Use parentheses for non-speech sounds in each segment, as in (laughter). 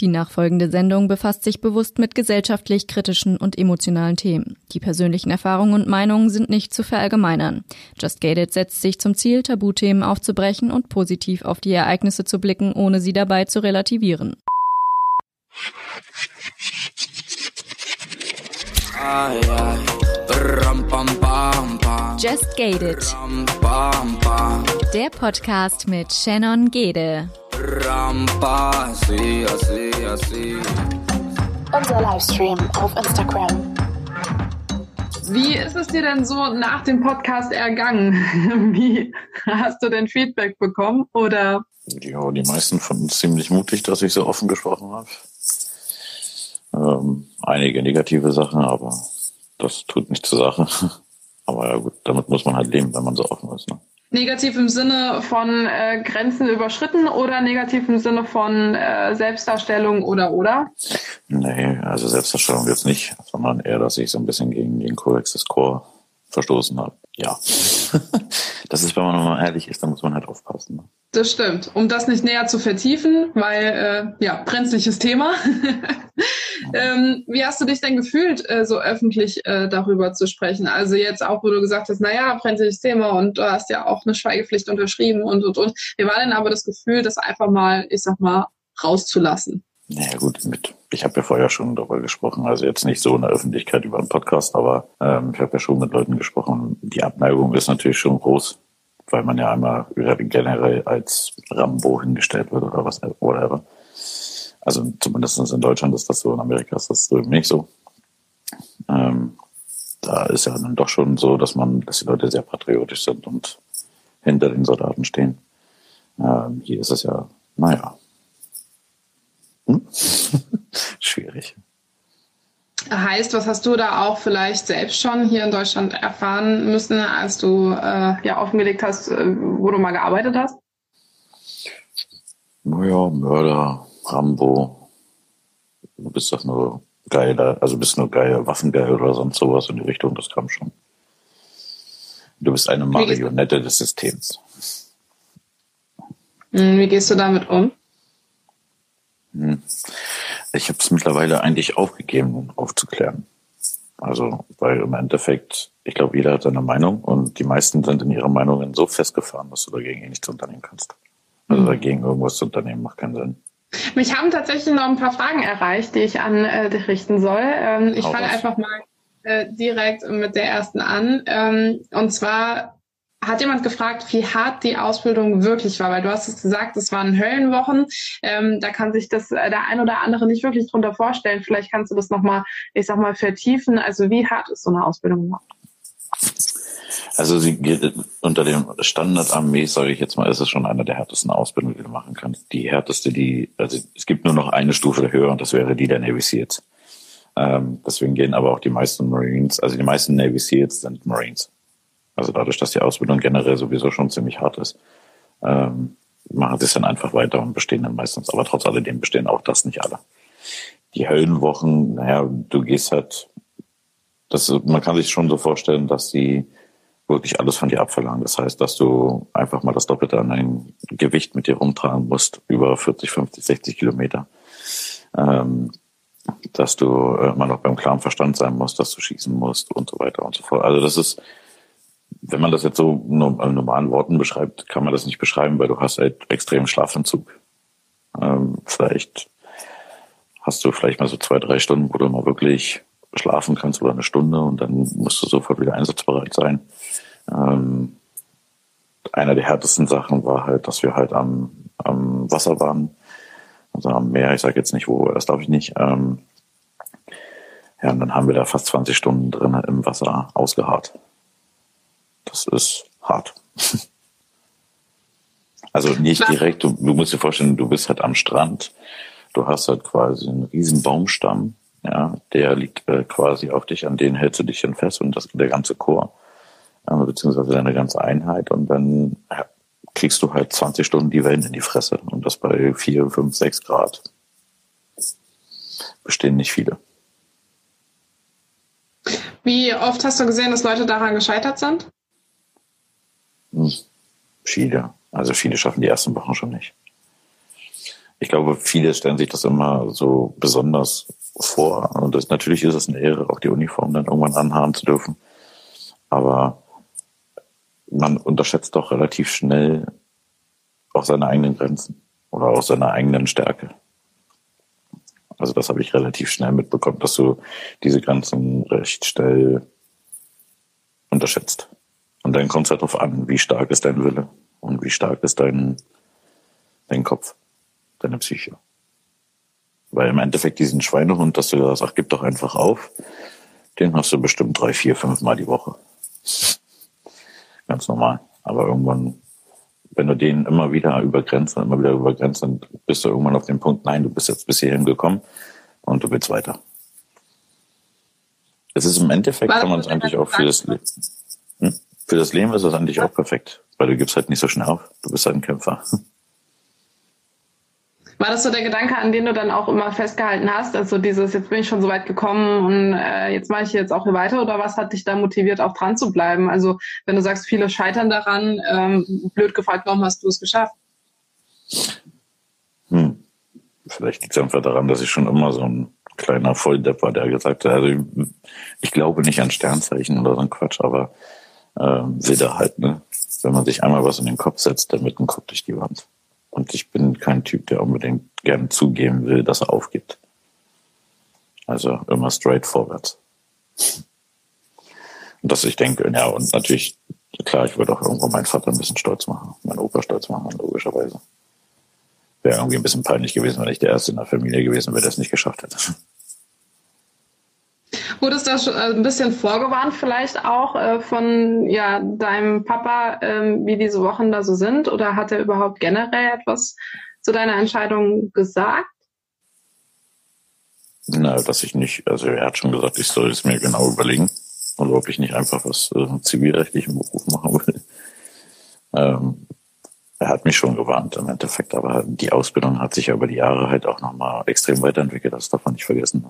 Die nachfolgende Sendung befasst sich bewusst mit gesellschaftlich kritischen und emotionalen Themen. Die persönlichen Erfahrungen und Meinungen sind nicht zu verallgemeinern. Just Gated setzt sich zum Ziel, Tabuthemen aufzubrechen und positiv auf die Ereignisse zu blicken, ohne sie dabei zu relativieren. Just Gated. Der Podcast mit Shannon Gede. Rampa, así, así, así. Unser Livestream auf Instagram. Wie ist es dir denn so nach dem Podcast ergangen? (laughs) Wie hast du denn Feedback bekommen? Oder? Ja, die meisten fanden es ziemlich mutig, dass ich so offen gesprochen habe. Ähm, einige negative Sachen, aber das tut nicht zur Sache. (laughs) Aber ja gut, damit muss man halt leben, wenn man so offen ist. Ne? Negativ im Sinne von äh, Grenzen überschritten oder negativ im Sinne von äh, Selbstdarstellung oder oder? Nee, also Selbstdarstellung jetzt nicht, sondern eher, dass ich so ein bisschen gegen den Kodex des Chor verstoßen habe. Ja. (laughs) das ist, wenn man nochmal ehrlich ist, dann muss man halt aufpassen. Ne? Das stimmt. Um das nicht näher zu vertiefen, weil, äh, ja, brenzliches Thema. (laughs) ähm, wie hast du dich denn gefühlt, äh, so öffentlich äh, darüber zu sprechen? Also jetzt auch, wo du gesagt hast, naja, brenzliches Thema und du hast ja auch eine Schweigepflicht unterschrieben und, und, und. Wie war denn aber das Gefühl, das einfach mal, ich sag mal, rauszulassen? Naja gut, mit, ich habe ja vorher schon darüber gesprochen, also jetzt nicht so in der Öffentlichkeit über einen Podcast, aber ähm, ich habe ja schon mit Leuten gesprochen. Die Abneigung ist natürlich schon groß, weil man ja einmal generell als Rambo hingestellt wird oder was, whatever. Also zumindest in Deutschland ist das so, in Amerika ist das drüben nicht so. Ähm, da ist ja dann doch schon so, dass man, dass die Leute sehr patriotisch sind und hinter den Soldaten stehen. Ähm, hier ist es ja, naja, hm? (laughs) Schwierig. Heißt, was hast du da auch vielleicht selbst schon hier in Deutschland erfahren müssen, als du äh, ja offengelegt hast, äh, wo du mal gearbeitet hast? Naja, Mörder, Rambo. Du bist doch nur geiler, also bist nur geil, Waffengeil oder sonst sowas in die Richtung, das kam schon. Du bist eine Marionette des Systems. Hm, wie gehst du damit um? Hm. Ich habe es mittlerweile eigentlich aufgegeben, um aufzuklären. Also, weil im Endeffekt, ich glaube, jeder hat seine Meinung und die meisten sind in ihren Meinungen so festgefahren, dass du dagegen eh nichts unternehmen kannst. Also mhm. dagegen irgendwas zu unternehmen macht keinen Sinn. Mich haben tatsächlich noch ein paar Fragen erreicht, die ich an äh, dich richten soll. Ähm, ich fange einfach mal äh, direkt mit der ersten an. Ähm, und zwar hat jemand gefragt, wie hart die Ausbildung wirklich war, weil du hast es gesagt, es waren Höllenwochen. Ähm, da kann sich das äh, der ein oder andere nicht wirklich drunter vorstellen. Vielleicht kannst du das nochmal, ich sag mal, vertiefen. Also wie hart ist so eine Ausbildung überhaupt? Also sie geht unter dem Standardarmee, sage ich jetzt mal, ist es schon eine der härtesten Ausbildungen, die du machen kannst. Die härteste, die, also es gibt nur noch eine Stufe höher und das wäre die der Navy Seals. Ähm, deswegen gehen aber auch die meisten Marines, also die meisten Navy Seals sind Marines. Also dadurch, dass die Ausbildung generell sowieso schon ziemlich hart ist, ähm, machen sie es dann einfach weiter und bestehen dann meistens. Aber trotz alledem bestehen auch das nicht alle. Die Höllenwochen, naja, du gehst halt, das, man kann sich schon so vorstellen, dass sie wirklich alles von dir abverlangen. Das heißt, dass du einfach mal das Doppelte an dein Gewicht mit dir rumtragen musst, über 40, 50, 60 Kilometer. Ähm, dass du äh, immer noch beim klaren Verstand sein musst, dass du schießen musst und so weiter und so fort. Also das ist, wenn man das jetzt so in normalen Worten beschreibt, kann man das nicht beschreiben, weil du hast halt extremen Schlafentzug. Ähm, vielleicht hast du vielleicht mal so zwei, drei Stunden, wo du mal wirklich schlafen kannst oder eine Stunde und dann musst du sofort wieder einsatzbereit sein. Ähm, einer der härtesten Sachen war halt, dass wir halt am, am Wasser waren, also am Meer, ich sage jetzt nicht wo, das darf ich nicht. Ähm, ja, und dann haben wir da fast 20 Stunden drin im Wasser ausgeharrt. Das ist hart. (laughs) Also nicht direkt, du, du, musst dir vorstellen, du bist halt am Strand, du hast halt quasi einen riesen Baumstamm, ja, der liegt äh, quasi auf dich, an den hältst du dich dann fest und das der ganze Chor, äh, beziehungsweise deine ganze Einheit und dann äh, kriegst du halt 20 Stunden die Wellen in die Fresse und das bei 4, 5, 6 Grad. Bestehen nicht viele. Wie oft hast du gesehen, dass Leute daran gescheitert sind? Viele. Also viele schaffen die ersten Wochen schon nicht. ich glaube, viele stellen sich das immer so besonders vor. Und das, natürlich ist es eine Ehre, auch die Uniform dann irgendwann anhaben zu dürfen. Aber man unterschätzt doch relativ schnell auch seine eigenen Grenzen oder auch seine eigenen Stärke. Also das habe ich relativ schnell mitbekommen, dass du diese Grenzen recht schnell unterschätzt. Und dann kommt es halt darauf an, wie stark ist dein Wille und wie stark ist dein, dein Kopf, deine Psyche. Weil im Endeffekt diesen Schweinehund, dass du sagst, ach, gib doch einfach auf, den hast du bestimmt drei, vier, fünf Mal die Woche. Ganz normal. Aber irgendwann, wenn du den immer wieder übergrenzt und immer wieder übergrenzt, dann bist du irgendwann auf dem Punkt, nein, du bist jetzt bis hierhin gekommen und du willst weiter. Es ist im Endeffekt, kann man es eigentlich auch für das Leben. Hm? Für das Leben ist das eigentlich auch perfekt, weil du gibst halt nicht so schnell auf. Du bist halt ein Kämpfer. (laughs) War das so der Gedanke, an den du dann auch immer festgehalten hast? Also dieses, jetzt bin ich schon so weit gekommen und äh, jetzt mache ich jetzt auch hier weiter oder was hat dich da motiviert, auch dran zu bleiben? Also wenn du sagst, viele scheitern daran, ähm, blöd gefragt, warum hast du es geschafft? Hm. Vielleicht liegt es einfach daran, dass ich schon immer so ein kleiner Volldepp war, der gesagt hat, also ich, ich glaube nicht an Sternzeichen oder so ein Quatsch, aber äh, da halt, ne? Wenn man sich einmal was in den Kopf setzt, dann mit dem Kopf durch die Wand. Und ich bin kein Typ, der unbedingt gern zugeben will, dass er aufgibt. Also immer straight vorwärts. Und dass ich denke, ja, und natürlich, klar, ich würde auch irgendwo meinen Vater ein bisschen stolz machen, meinen Opa stolz machen, logischerweise. Wäre irgendwie ein bisschen peinlich gewesen, wenn ich der Erste in der Familie gewesen wäre, der es nicht geschafft hätte. Wurdest du da ein bisschen vorgewarnt vielleicht auch äh, von ja, deinem Papa, ähm, wie diese Wochen da so sind? Oder hat er überhaupt generell etwas zu deiner Entscheidung gesagt? Na, dass ich nicht, also er hat schon gesagt, ich soll es mir genau überlegen. Also ob ich nicht einfach was äh, zivilrechtlichen Beruf machen will. (laughs) Ähm, er hat mich schon gewarnt im Endeffekt, aber die Ausbildung hat sich ja über die Jahre halt auch nochmal extrem weiterentwickelt, das darf man nicht vergessen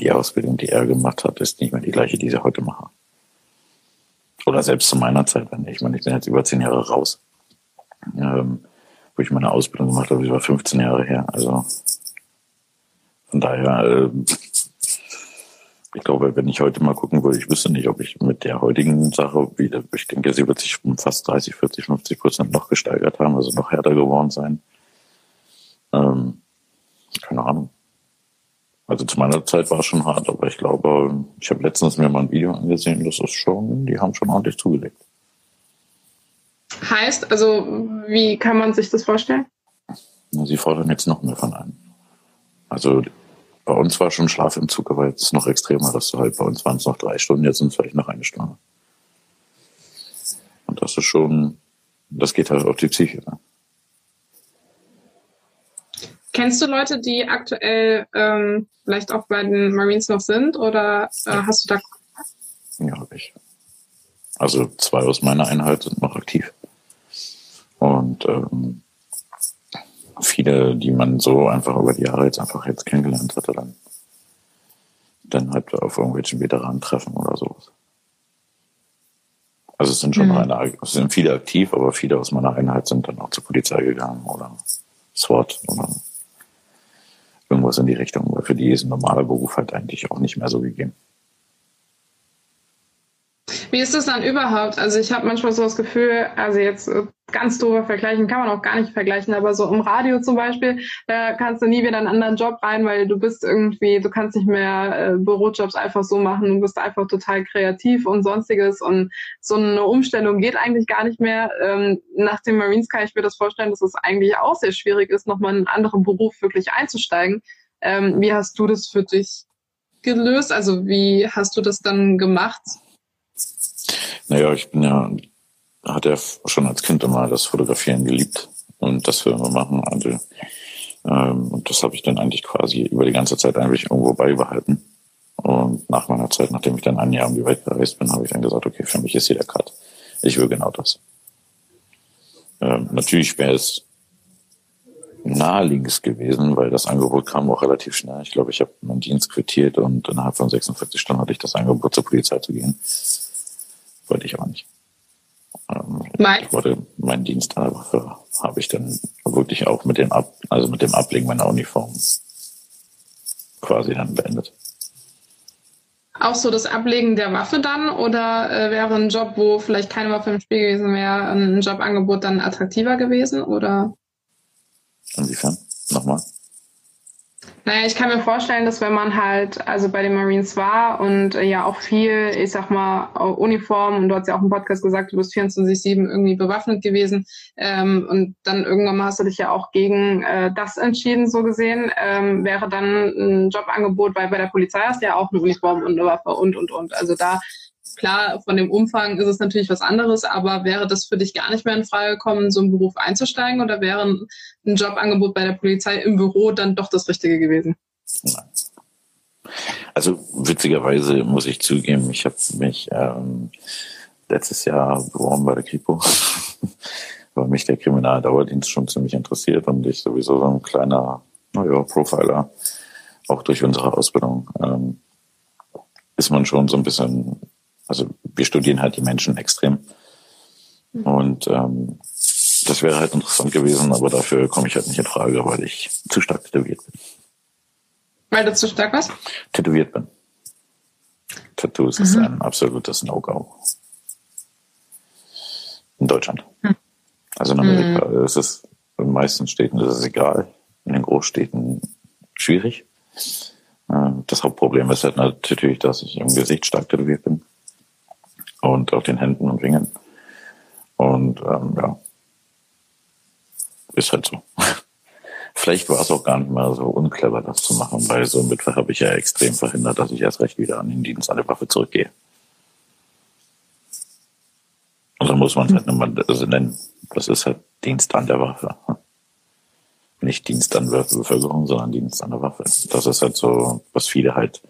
die Ausbildung, die er gemacht hat, ist nicht mehr die gleiche, die sie heute machen. Oder selbst zu meiner Zeit, ich meine, ich bin jetzt über zehn Jahre raus, ähm, wo ich meine Ausbildung gemacht habe, war 15 Jahre her. Also von daher, äh, ich glaube, wenn ich heute mal gucken würde, ich wüsste nicht, ob ich mit der heutigen Sache wieder, ich denke, sie wird sich um fast 30, 40, 50 Prozent noch gesteigert haben, also noch härter geworden sein. Ähm, keine Ahnung. Also zu meiner Zeit war es schon hart, aber ich glaube, ich habe letztens mir mal ein Video angesehen, das ist schon, die haben schon ordentlich zugelegt. Heißt, also wie kann man sich das vorstellen? Sie fordern jetzt noch mehr von einem. Also bei uns war schon Schlaf im Zug, aber jetzt ist noch extremer, dass du halt bei uns waren es noch drei Stunden, jetzt sind es vielleicht noch eine Stunde. Und das ist schon, das geht halt auf die Psyche. Ne? Kennst du Leute, die aktuell ähm, vielleicht auch bei den Marines noch sind oder äh, hast du da Ja, habe ich. Also zwei aus meiner Einheit sind noch aktiv. Und ähm, viele, die man so einfach über die Jahre jetzt einfach jetzt kennengelernt hatte, dann, dann halt auf irgendwelchen Veteranentreffen oder sowas. Also es sind schon mhm. eine, es sind viele aktiv, aber viele aus meiner Einheit sind dann auch zur Polizei gegangen oder SWAT oder Irgendwas in die Richtung, weil für die ist ein normaler Beruf halt eigentlich auch nicht mehr so gegeben. Wie ist das dann überhaupt? Also ich habe manchmal so das Gefühl, also jetzt äh, ganz doof vergleichen, kann man auch gar nicht vergleichen, aber so im Radio zum Beispiel, da kannst du nie wieder einen anderen Job rein, weil du bist irgendwie, du kannst nicht mehr äh, Bürojobs einfach so machen, du bist einfach total kreativ und sonstiges und so eine Umstellung geht eigentlich gar nicht mehr. Ähm, nach den Marines kann ich mir das vorstellen, dass es eigentlich auch sehr schwierig ist, nochmal in einen anderen Beruf wirklich einzusteigen. Ähm, wie hast du das für dich gelöst? Also wie hast du das dann gemacht? Naja, ich bin ja, hat er schon als Kind immer das Fotografieren geliebt und das Filme machen. Also, ähm, und das habe ich dann eigentlich quasi über die ganze Zeit eigentlich irgendwo beibehalten. Und nach meiner Zeit, nachdem ich dann ein Jahr um die Welt gereist bin, habe ich dann gesagt, okay, für mich ist hier der Cut. Ich will genau das. Ähm, natürlich wäre es naheliegend gewesen, weil das Angebot kam auch relativ schnell. Ich glaube, ich habe meinen Dienst quittiert und innerhalb von 46 Stunden hatte ich das Angebot, zur Polizei zu gehen wollte ich aber nicht. Ähm, ich wurde, meinen Dienst an der Waffe habe ich dann wirklich auch mit dem Ab, also mit dem Ablegen meiner Uniform quasi dann beendet. Auch so das Ablegen der Waffe dann oder äh, wäre ein Job, wo vielleicht keine Waffe im Spiel gewesen wäre, ein Jobangebot dann attraktiver gewesen oder? Inwiefern? Nochmal? Naja, ich kann mir vorstellen, dass wenn man halt also bei den Marines war und äh, ja auch viel, ich sag mal, Uniform und du hast ja auch im Podcast gesagt, du bist 24-7 irgendwie bewaffnet gewesen ähm, und dann irgendwann mal hast du dich ja auch gegen äh, das entschieden, so gesehen, ähm, wäre dann ein Jobangebot, weil bei der Polizei hast du ja auch eine Uniform und eine Waffe und und und. Also da Klar, von dem Umfang ist es natürlich was anderes, aber wäre das für dich gar nicht mehr in Frage gekommen, so einen Beruf einzusteigen oder wäre ein Jobangebot bei der Polizei im Büro dann doch das Richtige gewesen? Nein. Also witzigerweise muss ich zugeben, ich habe mich ähm, letztes Jahr beworben bei der Kripo, (laughs) weil mich der Kriminaldauerdienst schon ziemlich interessiert und ich sowieso so ein kleiner, naja, Profiler, auch durch unsere Ausbildung, ähm, ist man schon so ein bisschen also wir studieren halt die Menschen extrem. Mhm. Und ähm, das wäre halt interessant gewesen, aber dafür komme ich halt nicht in Frage, weil ich zu stark tätowiert bin. Weil du zu stark was? Tätowiert bin. Tattoos mhm. ist ein absolutes No-Go. In Deutschland. Mhm. Also in Amerika mhm. ist es in den meisten Städten ist es egal. In den Großstädten schwierig. Ähm, das Hauptproblem ist halt natürlich, dass ich im Gesicht stark tätowiert bin und auf den Händen und Ringen. Und ähm, ja, ist halt so. Vielleicht war es auch gar nicht mal so unclever, das zu machen, weil somit habe ich ja extrem verhindert, dass ich erst recht wieder an den Dienst an der Waffe zurückgehe. Dann muss man es halt nochmal also nennen. Das ist halt Dienst an der Waffe. Nicht Dienst an der Bevölkerung, sondern Dienst an der Waffe. Das ist halt so, was viele halt,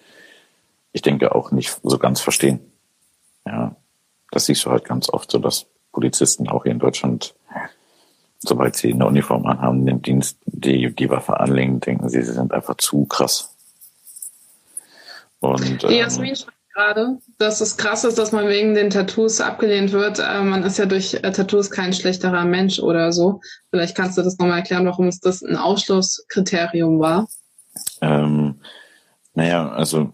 ich denke, auch nicht so ganz verstehen. Ja, das siehst du halt ganz oft so, dass Polizisten auch hier in Deutschland, sobald sie eine Uniform anhaben, den Dienst, die, die Waffe anlegen, denken sie, sie sind einfach zu krass. Und, ähm, Jasmin schreibt gerade, dass es krass ist, dass man wegen den Tattoos abgelehnt wird. Äh, man ist ja durch äh, Tattoos kein schlechterer Mensch oder so. Vielleicht kannst du das nochmal erklären, warum es das ein Ausschlusskriterium war. Ähm, naja, also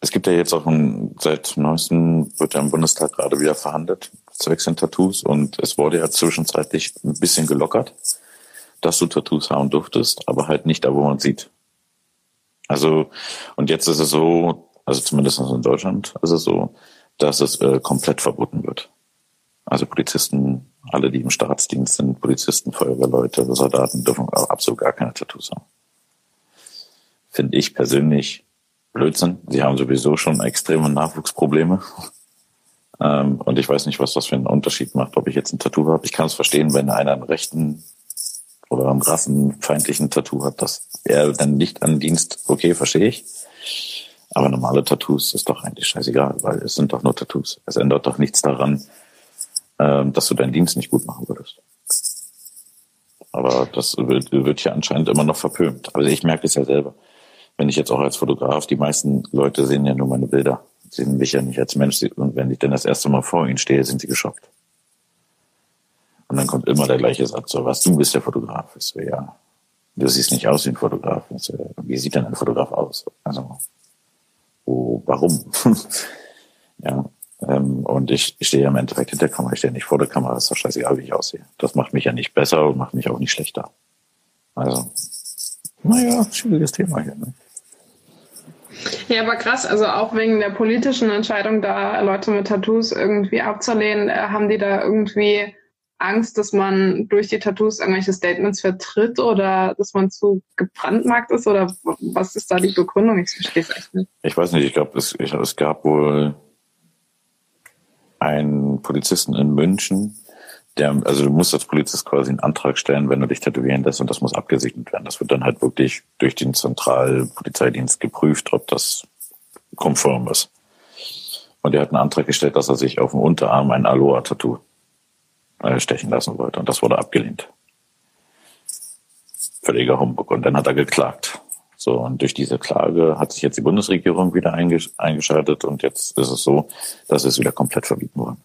es gibt ja jetzt auch ein, seit neuestem wird ja im Bundestag gerade wieder verhandelt, zwecks den Tattoos. Und es wurde ja zwischenzeitlich ein bisschen gelockert, dass du Tattoos haben durftest, aber halt nicht da, wo man sieht. Also, und jetzt ist es so, also zumindest in Deutschland ist es so, dass es äh, komplett verboten wird. Also Polizisten, alle, die im Staatsdienst sind, Polizisten, Feuerwehrleute, Soldaten dürfen absolut gar keine Tattoos haben. Finde ich persönlich Blödsinn. Sie haben sowieso schon extreme Nachwuchsprobleme. Ähm, und ich weiß nicht, was das für einen Unterschied macht, ob ich jetzt ein Tattoo habe. Ich kann es verstehen, wenn einer einen rechten oder einen rassenfeindlichen Tattoo hat, dass er dann nicht an Dienst, okay, verstehe ich. Aber normale Tattoos ist doch eigentlich scheißegal, weil es sind doch nur Tattoos. Es ändert doch nichts daran, ähm, dass du deinen Dienst nicht gut machen würdest. Aber das wird, wird ja anscheinend immer noch verpönt. Also ich merke es ja selber wenn ich jetzt auch als Fotograf, die meisten Leute sehen ja nur meine Bilder, sehen mich ja nicht als Mensch. Und wenn ich dann das erste Mal vor ihnen stehe, sind sie geschockt. Und dann kommt immer der gleiche Satz, so was, du bist der Fotograf. Ich so, ja, du siehst nicht aus wie ein Fotograf. Ich so, wie sieht denn ein Fotograf aus? Also, oh, warum? (laughs) ja, ähm, und ich, stehe ja im Endeffekt hinter der Kamera, ich stehe nicht vor der Kamera, ist doch scheißegal, wie ich aussehe. Das macht mich ja nicht besser und macht mich auch nicht schlechter. Also, naja, schwieriges Thema hier. Ne? Ja, aber krass, also auch wegen der politischen Entscheidung, da Leute mit Tattoos irgendwie abzulehnen, äh, haben die da irgendwie Angst, dass man durch die Tattoos irgendwelche Statements vertritt oder dass man zu gebrandmarkt ist oder was ist da die Begründung? Ich verstehe es echt nicht. Ich weiß nicht, ich glaube, es, es gab wohl einen Polizisten in München, der, also du musst als Polizist quasi einen Antrag stellen, wenn du dich tätowieren lässt und das muss abgesegnet werden. Das wird dann halt wirklich durch den Zentralpolizeidienst geprüft, ob das konform ist. Und er hat einen Antrag gestellt, dass er sich auf dem Unterarm ein Aloha-Tattoo äh, stechen lassen wollte und das wurde abgelehnt. Völliger Humbug. Und dann hat er geklagt. So, und durch diese Klage hat sich jetzt die Bundesregierung wieder eingeschaltet und jetzt ist es so, dass es wieder komplett verbieten worden.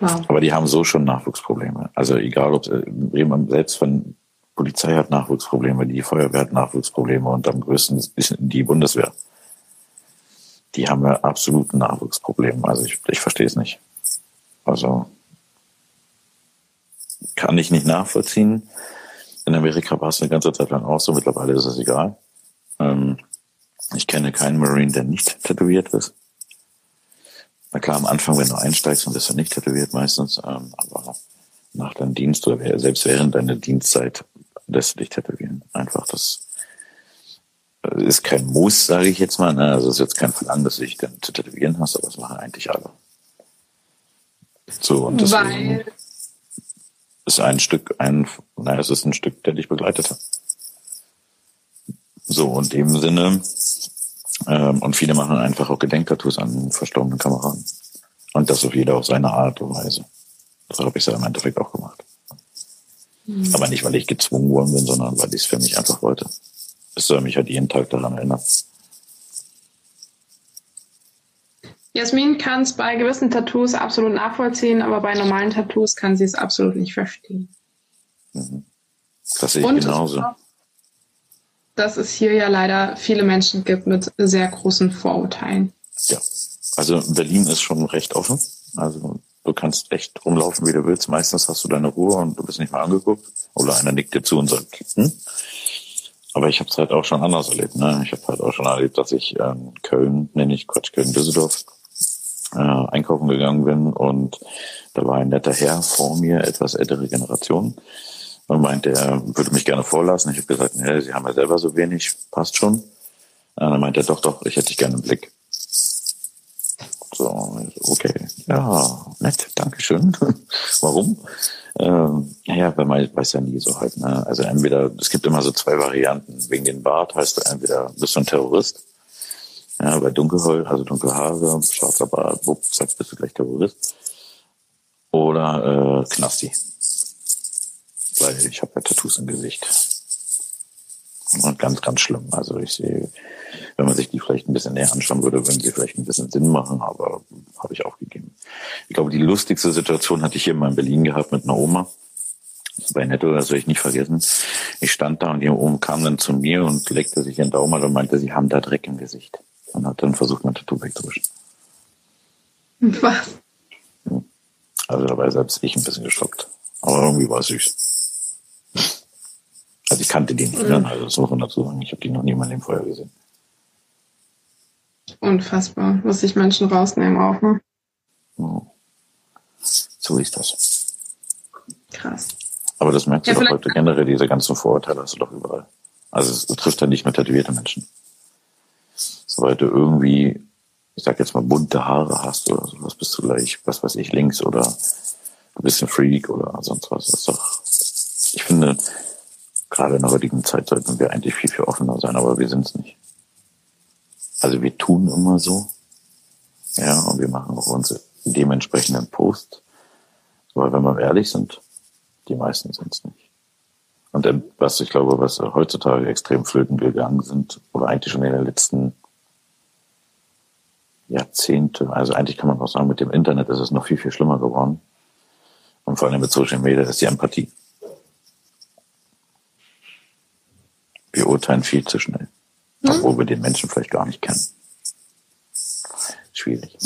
Wow. Aber die haben so schon Nachwuchsprobleme. Also egal, ob jemand selbst von Polizei hat Nachwuchsprobleme, die Feuerwehr hat Nachwuchsprobleme und am größten ist die Bundeswehr. Die haben ja absolut Nachwuchsprobleme. Also ich, ich verstehe es nicht. Also kann ich nicht nachvollziehen. In Amerika war es eine ganze Zeit lang auch so, mittlerweile ist es egal. Ähm, ich kenne keinen Marine, der nicht tätowiert ist. Na klar, am Anfang, wenn du einsteigst, dann bist du nicht tätowiert meistens, ähm, aber nach deinem Dienst oder selbst während deiner Dienstzeit lässt du dich tätowieren. Einfach das äh, ist kein Muss, sage ich jetzt mal. Ne? Also es ist jetzt kein Verlangen, dass du dich dann zu tätowieren hast, aber das machen eigentlich alle. So, und deswegen Weil ist ein Stück, ein, naja, es ist ein Stück, der dich begleitet hat. So, und in dem Sinne, ähm, und viele machen einfach auch Gedenktattoos an verstorbenen Kameraden. Und das auf jede auf seine Art und Weise. Das habe ich ja im Endeffekt auch gemacht. Mhm. Aber nicht, weil ich gezwungen worden bin, sondern weil ich es für mich einfach wollte. Es soll mich halt jeden Tag daran erinnern. Jasmin kann es bei gewissen Tattoos absolut nachvollziehen, aber bei normalen Tattoos kann sie es absolut nicht verstehen. Mhm. Das sehe ich Und genauso. Dass es hier ja leider viele Menschen gibt mit sehr großen Vorurteilen. Ja, also Berlin ist schon recht offen. Also du kannst echt rumlaufen, wie du willst. Meistens hast du deine Ruhe und du bist nicht mal angeguckt. Oder einer nickt dir zu und sagt, hm? Aber ich habe es halt auch schon anders erlebt. Ne? Ich habe halt auch schon erlebt, dass ich ähm, Köln, nenne ich Quatsch, Köln, Düsseldorf, äh, einkaufen gegangen bin und da war ein netter Herr vor mir, etwas ältere Generation, und meinte, er würde mich gerne vorlassen. Ich habe gesagt, nee, Sie haben ja selber so wenig, passt schon. Und dann meinte er, doch, doch, ich hätte dich gerne im Blick. So, okay, ja, nett, Dankeschön. (laughs) Warum? Ähm, ja, weil man weiß ja nie so halt. Ne? Also entweder, es gibt immer so zwei Varianten. Wegen den Bart heißt du entweder bist du ein Terrorist ja, bei Dunkelhäuser, also dunkle Haare, schwarzer Bart, wupp, zack, bist du gleich Terrorist. Oder äh, Knasti. Weil ich habe ja Tattoos im Gesicht. Und ganz, ganz schlimm. Also ich sehe, wenn man sich die vielleicht ein bisschen näher anschauen würde, würden sie vielleicht ein bisschen Sinn machen, aber habe ich aufgegeben. Ich glaube, die lustigste Situation hatte ich hier mal in Berlin gehabt mit einer Oma. Bei Netto, das werde ich nicht vergessen. Ich stand da und die Oma kam dann zu mir und legte sich ihren Daumen und meinte, sie haben da Dreck im Gesicht und hat dann versucht, mein Tattoo wegzuwischen. Was? Also dabei selbst ich ein bisschen geschockt. Aber irgendwie war es süß. Also ich kannte die nicht, ne? mhm. also das muss man dazu sagen. Ich habe die noch nie in meinem vorher gesehen. Unfassbar, was sich Menschen rausnehmen auch, ne? So ist das. Krass. Aber das merkst ja, du doch heute generell, diese ganzen Vorurteile hast du doch überall. Also es trifft ja nicht nur tätowierte Menschen sobald du irgendwie, ich sag jetzt mal, bunte Haare hast oder sowas, bist du gleich, was weiß ich, links oder du bist ein Freak oder sonst was. Das ist doch, ich finde, gerade in der heutigen Zeit sollten wir eigentlich viel, viel offener sein, aber wir sind es nicht. Also wir tun immer so, ja, und wir machen auch unsere dementsprechenden Post. Aber wenn wir ehrlich sind, die meisten sind es nicht. Und was ich glaube, was heutzutage extrem flöten gegangen sind, oder eigentlich schon in den letzten Jahrzehnte, also eigentlich kann man auch sagen, mit dem Internet ist es noch viel, viel schlimmer geworden. Und vor allem mit Social Media ist die Empathie. Wir urteilen viel zu schnell, hm? obwohl wir den Menschen vielleicht gar nicht kennen. Schwierig.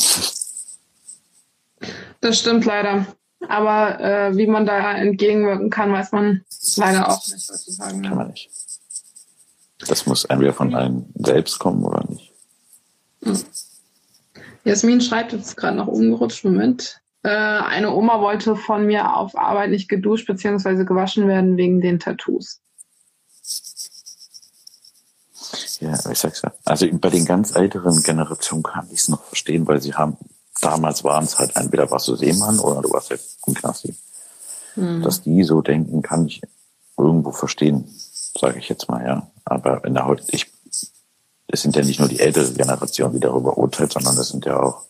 Das stimmt leider. Aber äh, wie man da entgegenwirken kann, weiß man leider auch nicht heutzutage. Kann man nicht. Das muss entweder von einem selbst kommen oder nicht. Hm. Jasmin schreibt jetzt gerade noch umgerutscht. Moment. Äh, eine Oma wollte von mir auf Arbeit nicht geduscht bzw. gewaschen werden wegen den Tattoos. Ja, ich sag's ja. Also bei den ganz älteren Generationen kann ich es noch verstehen, weil sie haben, damals waren es halt entweder warst du Seemann oder du warst ja ein Knasti. Hm. Dass die so denken, kann ich irgendwo verstehen, sage ich jetzt mal, ja. Aber in der Haut, ich es sind ja nicht nur die ältere Generation, die darüber urteilt, sondern das sind ja auch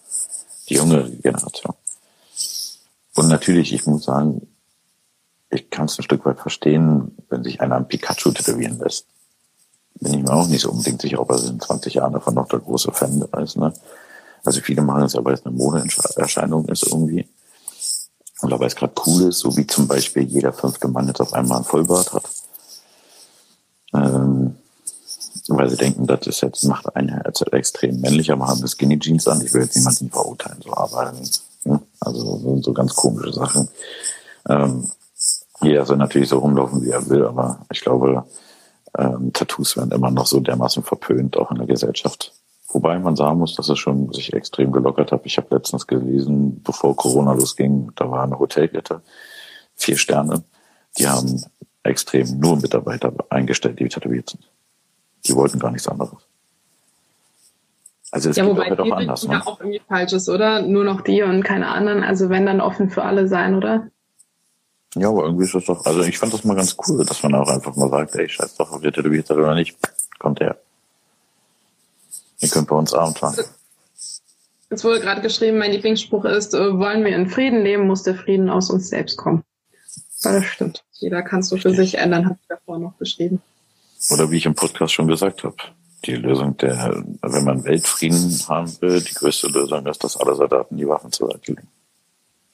die jüngere Generation. Und natürlich, ich muss sagen, ich kann es ein Stück weit verstehen, wenn sich einer ein Pikachu tätowieren lässt. Bin ich mir auch nicht so unbedingt sicher, ob er in 20 Jahren davon noch der große Fan ist. Ne? Also viele machen es weil es eine Modeerscheinung ist irgendwie. Oder weil es gerade cool ist, so wie zum Beispiel jeder fünfte Mann jetzt auf einmal ein Vollbart hat. Ähm, weil sie denken, das ist jetzt, macht einen extrem männlich, aber haben Skinny Jeans an. Ich will jetzt niemanden verurteilen, so, aber, ja, also, so, so ganz komische Sachen. Ähm, jeder soll natürlich so rumlaufen, wie er will, aber ich glaube, ähm, Tattoos werden immer noch so dermaßen verpönt, auch in der Gesellschaft. Wobei man sagen muss, dass es schon sich extrem gelockert hat. Ich habe letztens gelesen, bevor Corona losging, da war eine Hotelkette, vier Sterne, die haben extrem nur Mitarbeiter eingestellt, die tätowiert sind. Die wollten gar nichts anderes. Also es ja, geht wobei halt auch anders. Ja, ne? auch irgendwie falsch ist, oder? Nur noch die und keine anderen. Also wenn dann offen für alle sein, oder? Ja, aber irgendwie ist das doch, also ich fand das mal ganz cool, dass man auch einfach mal sagt, ey, scheiß doch, ob ihr tätowiert seid oder nicht, kommt her. Ihr könnt bei uns Abend fahren. Es wurde gerade geschrieben, mein Lieblingsspruch ist, äh, wollen wir in Frieden leben, muss der Frieden aus uns selbst kommen. Ja, das stimmt. Jeder kann es so für sich ändern, hat ich davor noch beschrieben. Oder wie ich im Podcast schon gesagt habe, die Lösung der, wenn man Weltfrieden haben will, die größte Lösung ist, dass alle Soldaten die Waffen zur Seite legen.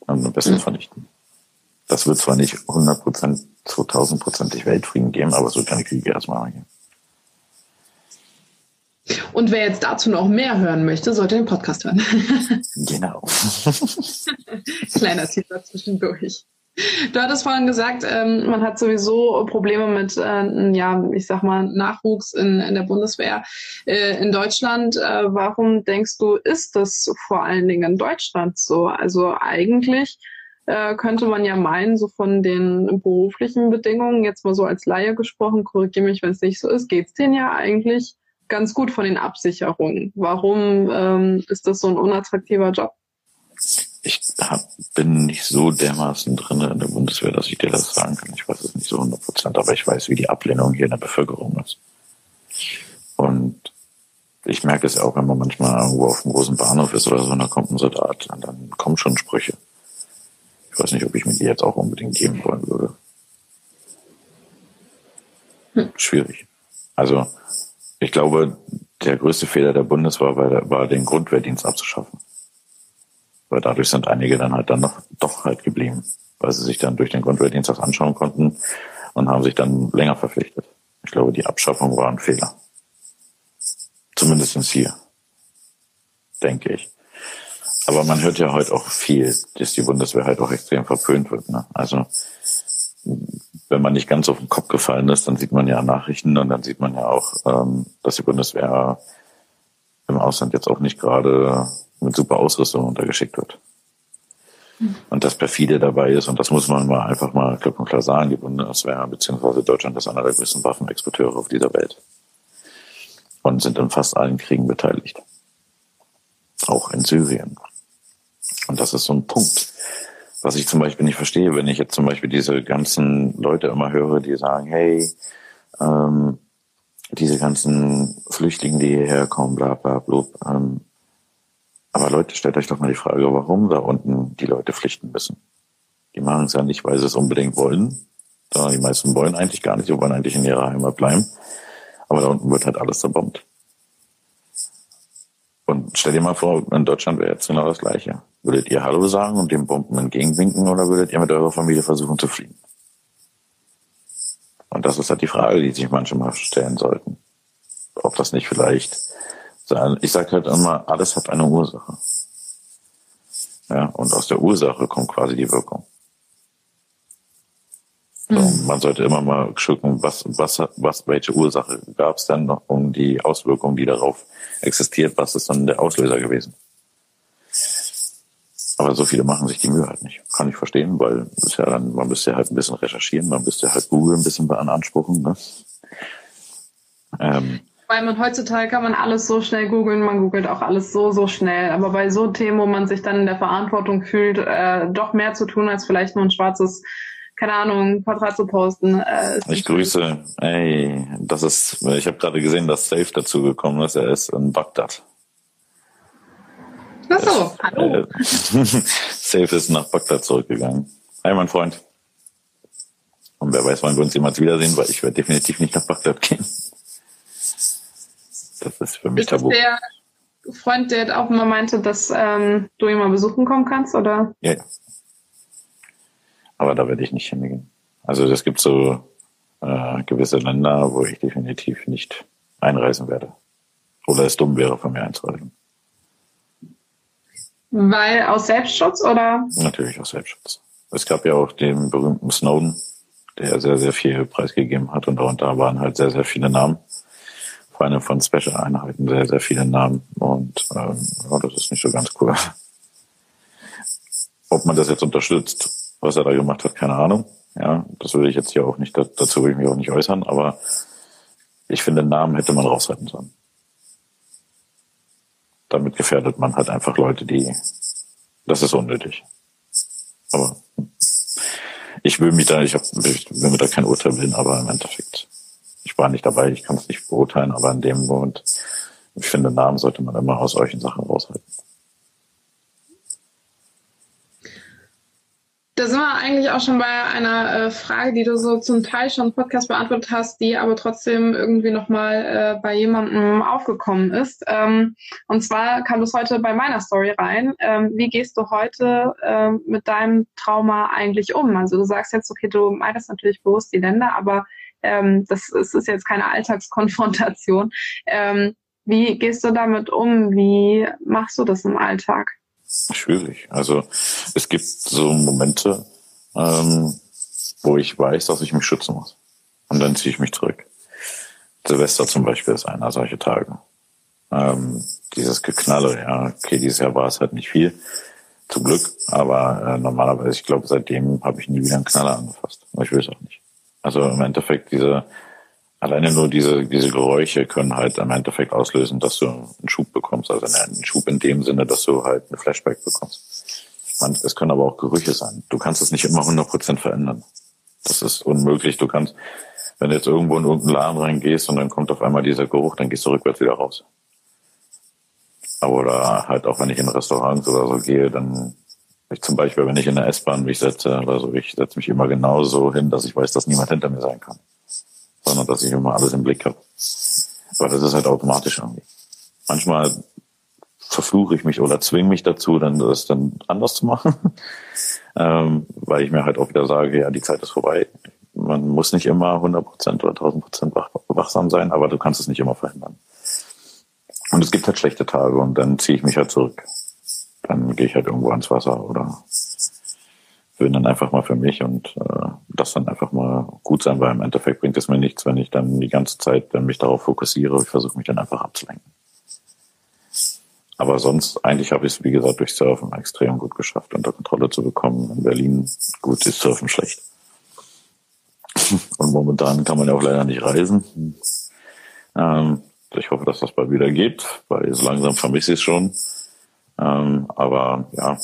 Und am besten mhm. vernichten. Das wird zwar nicht 100%, 2000%ig Weltfrieden geben, aber es wird keine Kriege erstmal geben. Und wer jetzt dazu noch mehr hören möchte, sollte den Podcast hören. (laughs) (laughs) genau. Kleiner Teaser zwischendurch. Du hattest vorhin gesagt, ähm, man hat sowieso Probleme mit, äh, ja, ich sag mal, Nachwuchs in, in der Bundeswehr äh, in Deutschland. Äh, warum denkst du, ist das vor allen Dingen in Deutschland so? Also eigentlich äh, könnte man ja meinen, so von den beruflichen Bedingungen, jetzt mal so als Laie gesprochen, korrigiere mich, wenn es nicht so ist, geht's denen ja eigentlich ganz gut von den Absicherungen. Warum ähm, ist das so ein unattraktiver Job? Ich hab, bin nicht so dermaßen drin in der Bundeswehr, dass ich dir das sagen kann. Ich weiß es nicht so 100 Prozent, aber ich weiß, wie die Ablehnung hier in der Bevölkerung ist. Und ich merke es auch, wenn man manchmal irgendwo auf dem großen Bahnhof ist oder so, und da kommt ein Soldat, und dann kommen schon Sprüche. Ich weiß nicht, ob ich mir die jetzt auch unbedingt geben wollen würde. Hm. Schwierig. Also, ich glaube, der größte Fehler der Bundeswehr war, war den Grundwehrdienst abzuschaffen. Weil dadurch sind einige dann halt dann noch doch halt geblieben, weil sie sich dann durch den Grundwehrdienst das anschauen konnten und haben sich dann länger verpflichtet. Ich glaube, die Abschaffung war ein Fehler. Zumindestens hier. Denke ich. Aber man hört ja heute auch viel, dass die Bundeswehr halt auch extrem verpönt wird. Ne? Also wenn man nicht ganz auf den Kopf gefallen ist, dann sieht man ja Nachrichten und dann sieht man ja auch, ähm, dass die Bundeswehr im Ausland jetzt auch nicht gerade mit super Ausrüstung untergeschickt wird. Mhm. Und das perfide dabei ist, und das muss man mal einfach mal klipp und klar sagen, die Bundeswehr bzw. Deutschland ist einer der größten Waffenexporteure auf dieser Welt. Und sind in fast allen Kriegen beteiligt. Auch in Syrien. Und das ist so ein Punkt. Was ich zum Beispiel nicht verstehe, wenn ich jetzt zum Beispiel diese ganzen Leute immer höre, die sagen, hey, ähm, diese ganzen Flüchtlinge, die hierher kommen, bla bla bla. Ähm, aber Leute, stellt euch doch mal die Frage, warum da unten die Leute flüchten müssen. Die machen es ja nicht, weil sie es unbedingt wollen, sondern die meisten wollen eigentlich gar nicht, die wollen eigentlich in ihrer Heimat bleiben. Aber da unten wird halt alles zerbombt. Und stell dir mal vor, in Deutschland wäre jetzt genau das Gleiche. Würdet ihr Hallo sagen und dem Bomben entgegenwinken oder würdet ihr mit eurer Familie versuchen zu fliehen? Und das ist halt die Frage, die sich manchmal stellen sollten. Ob das nicht vielleicht, ich sage halt immer, alles hat eine Ursache. Ja, und aus der Ursache kommt quasi die Wirkung. So, mhm. Man sollte immer mal gucken, was, was, was, welche Ursache gab es denn noch um die Auswirkungen, die darauf existiert, was ist dann der Auslöser gewesen? Aber so viele machen sich die Mühe halt nicht. Kann ich verstehen, weil ist ja dann, man müsste halt ein bisschen recherchieren, man müsste halt Google ein bisschen beanspruchen. Ne? Ähm, weil man heutzutage kann man alles so schnell googeln, man googelt auch alles so, so schnell. Aber bei so Themen, wo man sich dann in der Verantwortung fühlt, äh, doch mehr zu tun, als vielleicht nur ein schwarzes keine Ahnung, Porträt zu posten. Äh, ich grüße. Ey, das ist, ich habe gerade gesehen, dass Safe dazu gekommen ist. Er ist in Bagdad. Ach so, hallo. Äh, (laughs) Safe ist nach Bagdad zurückgegangen. Hi, mein Freund. Und wer weiß, wann wir uns jemals wiedersehen, weil ich werde definitiv nicht nach Bagdad gehen. Das ist für mich ist tabu. der Freund, der auch immer meinte, dass ähm, du ihn mal besuchen kommen kannst, oder? Ja, ja. Aber da werde ich nicht hingehen. Also es gibt so äh, gewisse Länder, wo ich definitiv nicht einreisen werde. Oder es dumm wäre, von mir einzureisen. Weil aus Selbstschutz oder? Natürlich aus Selbstschutz. Es gab ja auch den berühmten Snowden, der sehr, sehr viel preisgegeben hat und darunter waren halt sehr, sehr viele Namen. Vor allem von Special-Einheiten sehr, sehr viele Namen und ähm, ja, das ist nicht so ganz cool. Ob man das jetzt unterstützt, was er da gemacht hat, keine Ahnung. Ja, das würde ich jetzt hier auch nicht, dazu will ich mich auch nicht äußern, aber ich finde, Namen hätte man rausretten sollen. Damit gefährdet man halt einfach Leute, die, das ist unnötig. Aber ich will mich da, ich, hab, ich will mir da kein Urteil bilden, aber im Endeffekt, ich war nicht dabei, ich kann es nicht beurteilen, aber in dem Moment, ich finde, Namen sollte man immer aus solchen Sachen raushalten. Da sind wir eigentlich auch schon bei einer äh, Frage, die du so zum Teil schon im Podcast beantwortet hast, die aber trotzdem irgendwie nochmal äh, bei jemandem aufgekommen ist. Ähm, und zwar kam das heute bei meiner Story rein. Ähm, wie gehst du heute ähm, mit deinem Trauma eigentlich um? Also du sagst jetzt, okay, du meidest natürlich bewusst die Länder, aber ähm, das, das ist jetzt keine Alltagskonfrontation. Ähm, wie gehst du damit um? Wie machst du das im Alltag? Schwierig. Also es gibt so Momente, ähm, wo ich weiß, dass ich mich schützen muss. Und dann ziehe ich mich zurück. Silvester zum Beispiel ist einer solcher Tage. Ähm, dieses Geknalle, ja, okay, dieses Jahr war es halt nicht viel, zum Glück, aber äh, normalerweise, ich glaube, seitdem habe ich nie wieder einen Knaller angefasst. Ich will es auch nicht. Also im Endeffekt diese alleine nur diese, diese Geräusche können halt im Endeffekt auslösen, dass du einen Schub bekommst. Also einen Schub in dem Sinne, dass du halt eine Flashback bekommst. Man, es können aber auch Gerüche sein. Du kannst es nicht immer 100% verändern. Das ist unmöglich. Du kannst, wenn du jetzt irgendwo in irgendeinen Laden reingehst und dann kommt auf einmal dieser Geruch, dann gehst du rückwärts wieder raus. Oder halt auch wenn ich in Restaurants oder so gehe, dann ich zum Beispiel, wenn ich in der S-Bahn mich setze oder so, ich setze mich immer genauso hin, dass ich weiß, dass niemand hinter mir sein kann sondern dass ich immer alles im Blick habe. Aber das ist halt automatisch irgendwie. Manchmal verfluche ich mich oder zwinge mich dazu, dann das dann anders zu machen, (laughs) ähm, weil ich mir halt auch wieder sage, ja, die Zeit ist vorbei. Man muss nicht immer 100% oder 1000% wach, wachsam sein, aber du kannst es nicht immer verhindern. Und es gibt halt schlechte Tage und dann ziehe ich mich halt zurück. Dann gehe ich halt irgendwo ans Wasser oder bin dann einfach mal für mich und äh, das dann einfach mal gut sein, weil im Endeffekt bringt es mir nichts, wenn ich dann die ganze Zeit dann mich darauf fokussiere. Ich versuche mich dann einfach abzulenken. Aber sonst, eigentlich habe ich es, wie gesagt, durch Surfen extrem gut geschafft, unter Kontrolle zu bekommen. In Berlin, gut, ist Surfen schlecht. Und momentan kann man ja auch leider nicht reisen. Ähm, ich hoffe, dass das bald wieder geht, weil so langsam vermisse ich es schon. Ähm, aber ja,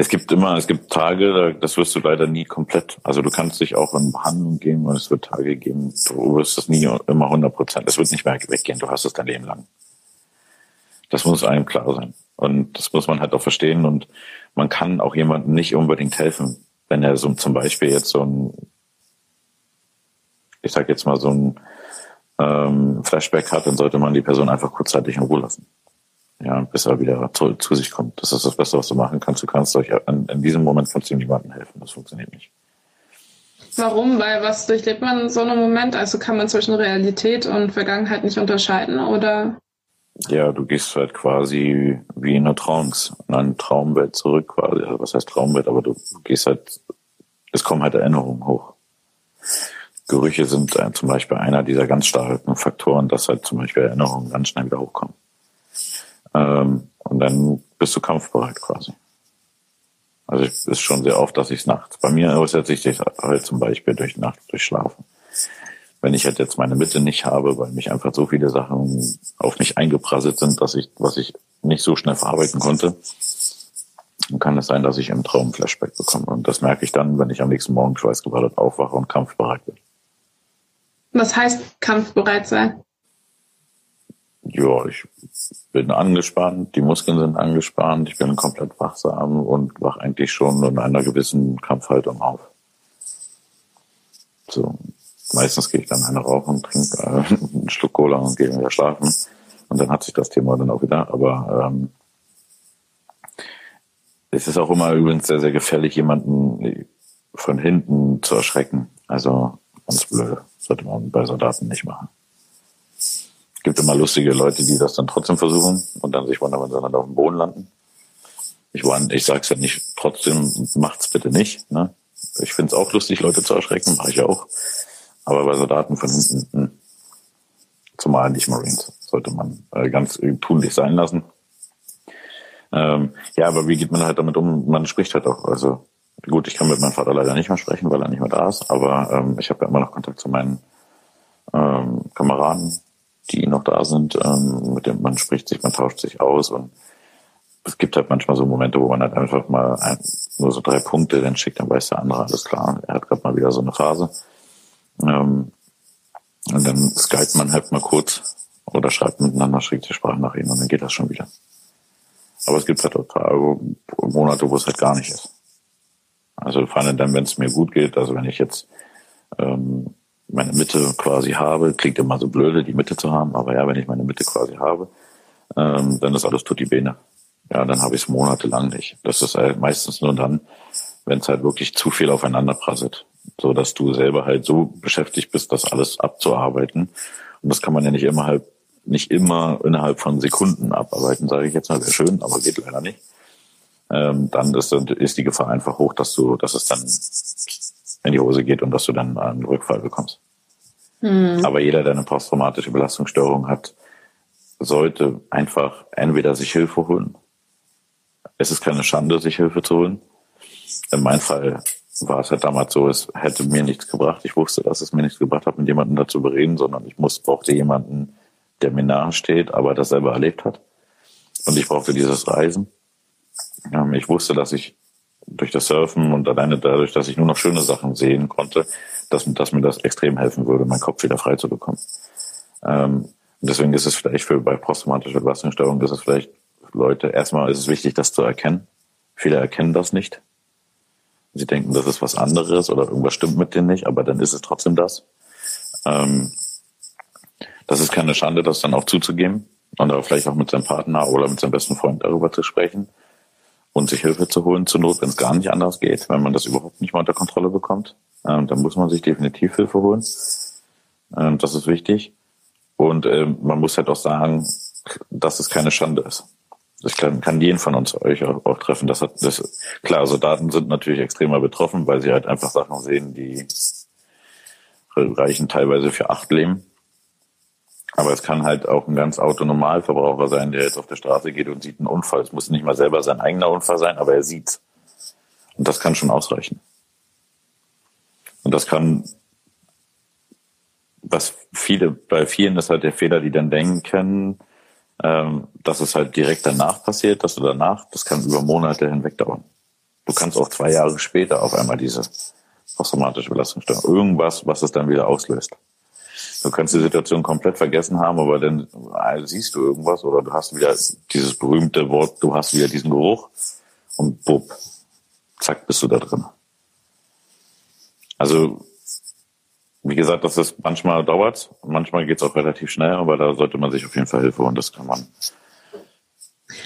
es gibt immer, es gibt Tage, das wirst du leider nie komplett. Also du kannst dich auch in Behandlung gehen und es wird Tage geben, du wirst das nie immer 100 Prozent. Es wird nicht mehr weggehen. Du hast es dein Leben lang. Das muss einem klar sein. Und das muss man halt auch verstehen. Und man kann auch jemandem nicht unbedingt helfen, wenn er so zum Beispiel jetzt so ein, ich sag jetzt mal so ein ähm, Flashback hat, dann sollte man die Person einfach kurzzeitig in Ruhe lassen ja, bis er wieder zu, zu, sich kommt. Das ist das Beste, was du machen kannst. Du kannst euch in, in diesem Moment kannst du ihm niemandem helfen. Das funktioniert nicht. Warum? Weil was durchlebt man in so einem Moment? Also kann man zwischen Realität und Vergangenheit nicht unterscheiden, oder? Ja, du gehst halt quasi wie in einer Trance, in eine Traumwelt zurück quasi. Also was heißt Traumwelt? Aber du gehst halt, es kommen halt Erinnerungen hoch. Gerüche sind äh, zum Beispiel einer dieser ganz starken Faktoren, dass halt zum Beispiel Erinnerungen ganz schnell wieder hochkommen. Ähm, und dann bist du kampfbereit quasi. Also es ist schon sehr oft, dass ich nachts. Bei mir äußert sich das halt zum Beispiel durch Nacht, durch Schlafen. Wenn ich halt jetzt meine Mitte nicht habe, weil mich einfach so viele Sachen auf mich eingeprasselt sind, dass ich, was ich nicht so schnell verarbeiten konnte, dann kann es sein, dass ich im Traum Flashback bekomme. Und das merke ich dann, wenn ich am nächsten Morgen schweißgebadet aufwache und kampfbereit bin. Was heißt kampfbereit sein? Ja, ich bin angespannt, die Muskeln sind angespannt, ich bin komplett wachsam und wach eigentlich schon in einer gewissen Kampfhaltung auf. So, meistens gehe ich dann eine rauchen, trinke äh, (laughs) einen Schluck Cola und gehe wieder schlafen. Und dann hat sich das Thema dann auch wieder. Aber ähm, es ist auch immer übrigens sehr, sehr gefährlich, jemanden von hinten zu erschrecken. Also ganz blöd. Sollte man bei Soldaten nicht machen. Es gibt immer lustige Leute, die das dann trotzdem versuchen und dann sich wundern, wenn sie dann auf dem Boden landen. Ich, war, ich sag's ja nicht, trotzdem macht's bitte nicht. Ne? Ich find's auch lustig, Leute zu erschrecken, mache ich auch. Aber bei Soldaten von hinten, hm, zumal nicht Marines, sollte man äh, ganz tunlich sein lassen. Ähm, ja, aber wie geht man halt damit um? Man spricht halt auch, also gut, ich kann mit meinem Vater leider nicht mehr sprechen, weil er nicht mehr da ist, aber ähm, ich habe ja immer noch Kontakt zu meinen ähm, Kameraden, die noch da sind, ähm, mit dem man spricht sich, man tauscht sich aus und es gibt halt manchmal so Momente, wo man halt einfach mal ein, nur so drei Punkte dann schickt, dann weiß der andere, alles klar, er hat gerade mal wieder so eine Phase. Ähm, und dann skypt man halt mal kurz oder schreibt miteinander, schickt die Sprachnachrichten und dann geht das schon wieder. Aber es gibt halt auch Tage, Monate, wo es halt gar nicht ist. Also vor allem dann, wenn es mir gut geht, also wenn ich jetzt ähm, meine Mitte quasi habe, klingt immer so blöde, die Mitte zu haben, aber ja, wenn ich meine Mitte quasi habe, ähm, dann ist alles tutti bene. Ja, dann habe ich es monatelang nicht. Das ist halt meistens nur dann, wenn es halt wirklich zu viel aufeinander prasselt, so dass du selber halt so beschäftigt bist, das alles abzuarbeiten. Und das kann man ja nicht immer halt nicht immer innerhalb von Sekunden abarbeiten, sage ich jetzt mal, wäre schön, aber geht leider nicht. Ähm, dann ist, ist die Gefahr einfach hoch, dass du, dass es dann in die Hose geht und dass du dann einen Rückfall bekommst. Hm. Aber jeder, der eine posttraumatische Belastungsstörung hat, sollte einfach entweder sich Hilfe holen. Es ist keine Schande, sich Hilfe zu holen. In meinem Fall war es halt damals so, es hätte mir nichts gebracht. Ich wusste, dass es mir nichts gebracht hat, mit jemandem dazu bereden, sondern ich muss, brauchte jemanden, der mir nahe steht, aber das selber erlebt hat. Und ich brauchte dieses Reisen. Ähm, ich wusste, dass ich durch das Surfen und alleine dadurch, dass ich nur noch schöne Sachen sehen konnte, dass, dass mir das extrem helfen würde, meinen Kopf wieder frei zu bekommen. Ähm, deswegen ist es vielleicht für bei posttraumatischer Belastungsstörung, ist es vielleicht Leute, erstmal ist es wichtig, das zu erkennen. Viele erkennen das nicht. Sie denken, das ist was anderes oder irgendwas stimmt mit denen nicht, aber dann ist es trotzdem das. Ähm, das ist keine Schande, das dann auch zuzugeben und auch vielleicht auch mit seinem Partner oder mit seinem besten Freund darüber zu sprechen und sich Hilfe zu holen zur Not, wenn es gar nicht anders geht, wenn man das überhaupt nicht mal unter Kontrolle bekommt. Ähm, dann muss man sich definitiv Hilfe holen. Ähm, das ist wichtig. Und ähm, man muss halt auch sagen, dass es keine Schande ist. Das kann, kann jeden von uns euch auch, auch treffen. Das hat, das, klar, Soldaten sind natürlich extremer betroffen, weil sie halt einfach Sachen sehen, die reichen teilweise für acht Leben. Aber es kann halt auch ein ganz Autonormalverbraucher sein, der jetzt auf der Straße geht und sieht einen Unfall. Es muss nicht mal selber sein eigener Unfall sein, aber er sieht's. Und das kann schon ausreichen. Und das kann, was viele, bei vielen ist halt der Fehler, die dann denken, ähm, dass es halt direkt danach passiert, dass du danach, das kann über Monate hinweg dauern. Du kannst auch zwei Jahre später auf einmal diese posttraumatische Belastungsstörung, irgendwas, was es dann wieder auslöst. Du kannst die Situation komplett vergessen haben, aber dann äh, siehst du irgendwas oder du hast wieder dieses berühmte Wort, du hast wieder diesen Geruch und bupp, zack, bist du da drin. Also, wie gesagt, das ist manchmal dauert, manchmal geht es auch relativ schnell, aber da sollte man sich auf jeden Fall Hilfe holen, das kann man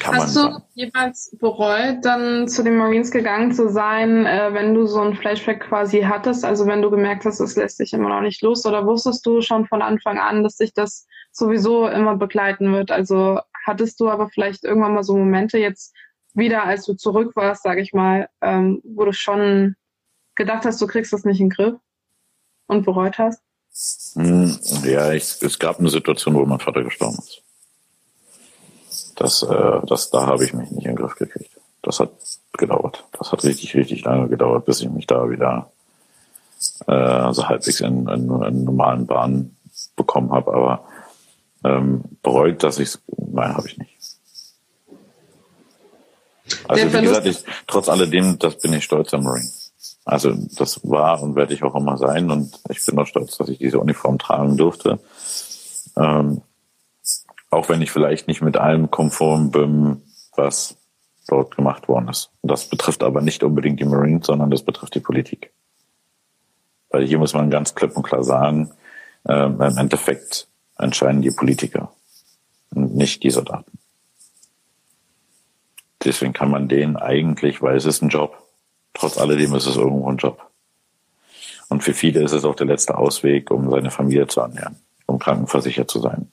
kann Hast du jemals bereut, dann zu den Marines gegangen zu sein, äh, wenn du so ein Flashback quasi hattest? Also wenn du gemerkt hast, es lässt sich immer noch nicht los oder wusstest du schon von Anfang an, dass sich das sowieso immer begleiten wird? Also hattest du aber vielleicht irgendwann mal so Momente jetzt wieder, als du zurück warst, sage ich mal, ähm, wo du schon gedacht hast, du kriegst das nicht in den Griff und bereut hast? Hm, ja, ich, es gab eine Situation, wo mein Vater gestorben ist. Das, äh, das, da habe ich mich nicht in den Griff gekriegt. Das hat gedauert. Das hat richtig, richtig lange gedauert, bis ich mich da wieder äh, so halbwegs in, in, in normalen Bahnen bekommen habe. Aber ähm, bereut, dass ich nein, habe ich nicht. Also wie gesagt, ich, trotz alledem, das bin ich stolz am Marine. Also das war und werde ich auch immer sein und ich bin auch stolz, dass ich diese Uniform tragen durfte. Ähm, auch wenn ich vielleicht nicht mit allem konform bin, was dort gemacht worden ist. Das betrifft aber nicht unbedingt die Marines, sondern das betrifft die Politik. Weil hier muss man ganz klipp und klar sagen, äh, im Endeffekt entscheiden die Politiker und nicht die Soldaten. deswegen kann man den eigentlich, weil es ist ein Job. Trotz alledem ist es irgendwo ein Job. Und für viele ist es auch der letzte Ausweg, um seine Familie zu ernähren, um krankenversichert zu sein,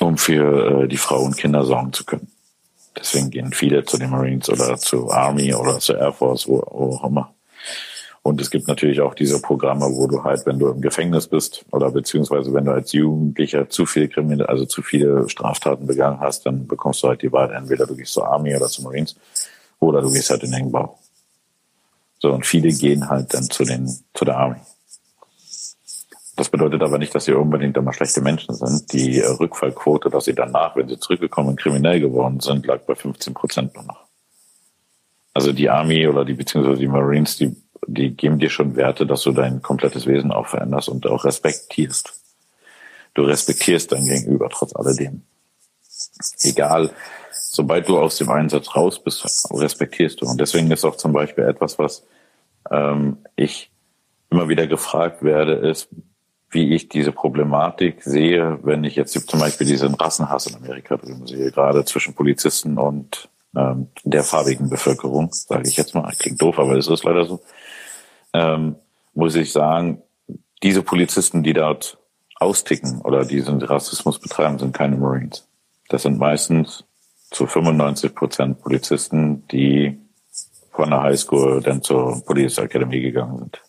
um für äh, die Frau und Kinder sorgen zu können. Deswegen gehen viele zu den Marines oder zur Army oder zur Air Force, wo, wo auch immer. Und es gibt natürlich auch diese Programme, wo du halt, wenn du im Gefängnis bist oder beziehungsweise wenn du als Jugendlicher zu viel Kriminal, also zu viele Straftaten begangen hast, dann bekommst du halt die Wahl, entweder du gehst zur Army oder zu Marines oder du gehst halt in den Bau. So, und viele gehen halt dann zu den, zu der Army. Das bedeutet aber nicht, dass sie unbedingt immer schlechte Menschen sind. Die Rückfallquote, dass sie danach, wenn sie zurückgekommen und kriminell geworden sind, lag bei 15 Prozent nur noch. Also die Army oder die, beziehungsweise die Marines, die, die geben dir schon Werte, dass du dein komplettes Wesen auch veränderst und auch respektierst. Du respektierst dein Gegenüber trotz alledem. Egal, sobald du aus dem Einsatz raus bist, respektierst du. Und deswegen ist auch zum Beispiel etwas, was ähm, ich immer wieder gefragt werde, ist, wie ich diese Problematik sehe, wenn ich jetzt zum Beispiel diesen Rassenhass in Amerika drüben sehe, gerade zwischen Polizisten und ähm, der farbigen Bevölkerung, sage ich jetzt mal. Klingt doof, aber es ist leider so. Ähm, muss ich sagen, diese Polizisten, die dort austicken oder diesen Rassismus betreiben, sind keine Marines. Das sind meistens zu 95 Prozent Polizisten, die von der Highschool dann zur Police Academy gegangen sind.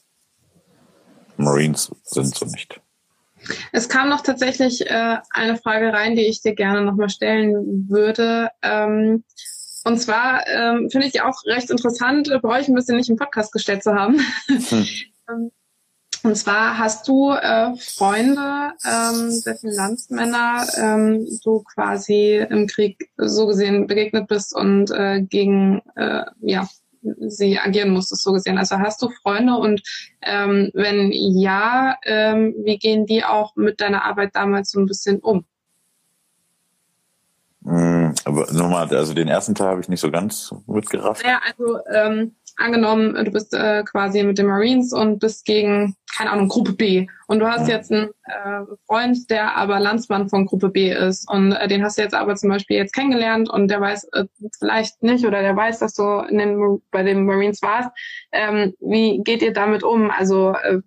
Marines sind so nicht. Es kam noch tatsächlich äh, eine Frage rein, die ich dir gerne nochmal stellen würde. Ähm, und zwar ähm, finde ich auch recht interessant, bei euch ein bisschen nicht im Podcast gestellt zu haben. Hm. (laughs) Ähm, und zwar hast du äh, Freunde, ähm, dessen Landsmänner ähm, du quasi im Krieg so gesehen begegnet bist und äh, gegen äh, ja sie agieren musstest, so gesehen. Also hast du Freunde und ähm, wenn ja, ähm, wie gehen die auch mit deiner Arbeit damals so ein bisschen um? Hm, aber nochmal, also den ersten Teil habe ich nicht so ganz mitgerafft. Ja, also ähm, angenommen, du bist äh, quasi mit den Marines und bist gegen, keine Ahnung, Gruppe B. Und du hast ja. jetzt einen äh, Freund, der aber Landsmann von Gruppe B ist. Und äh, den hast du jetzt aber zum Beispiel jetzt kennengelernt und der weiß äh, vielleicht nicht oder der weiß, dass du in den, bei den Marines warst. Ähm, wie geht ihr damit um? Also äh,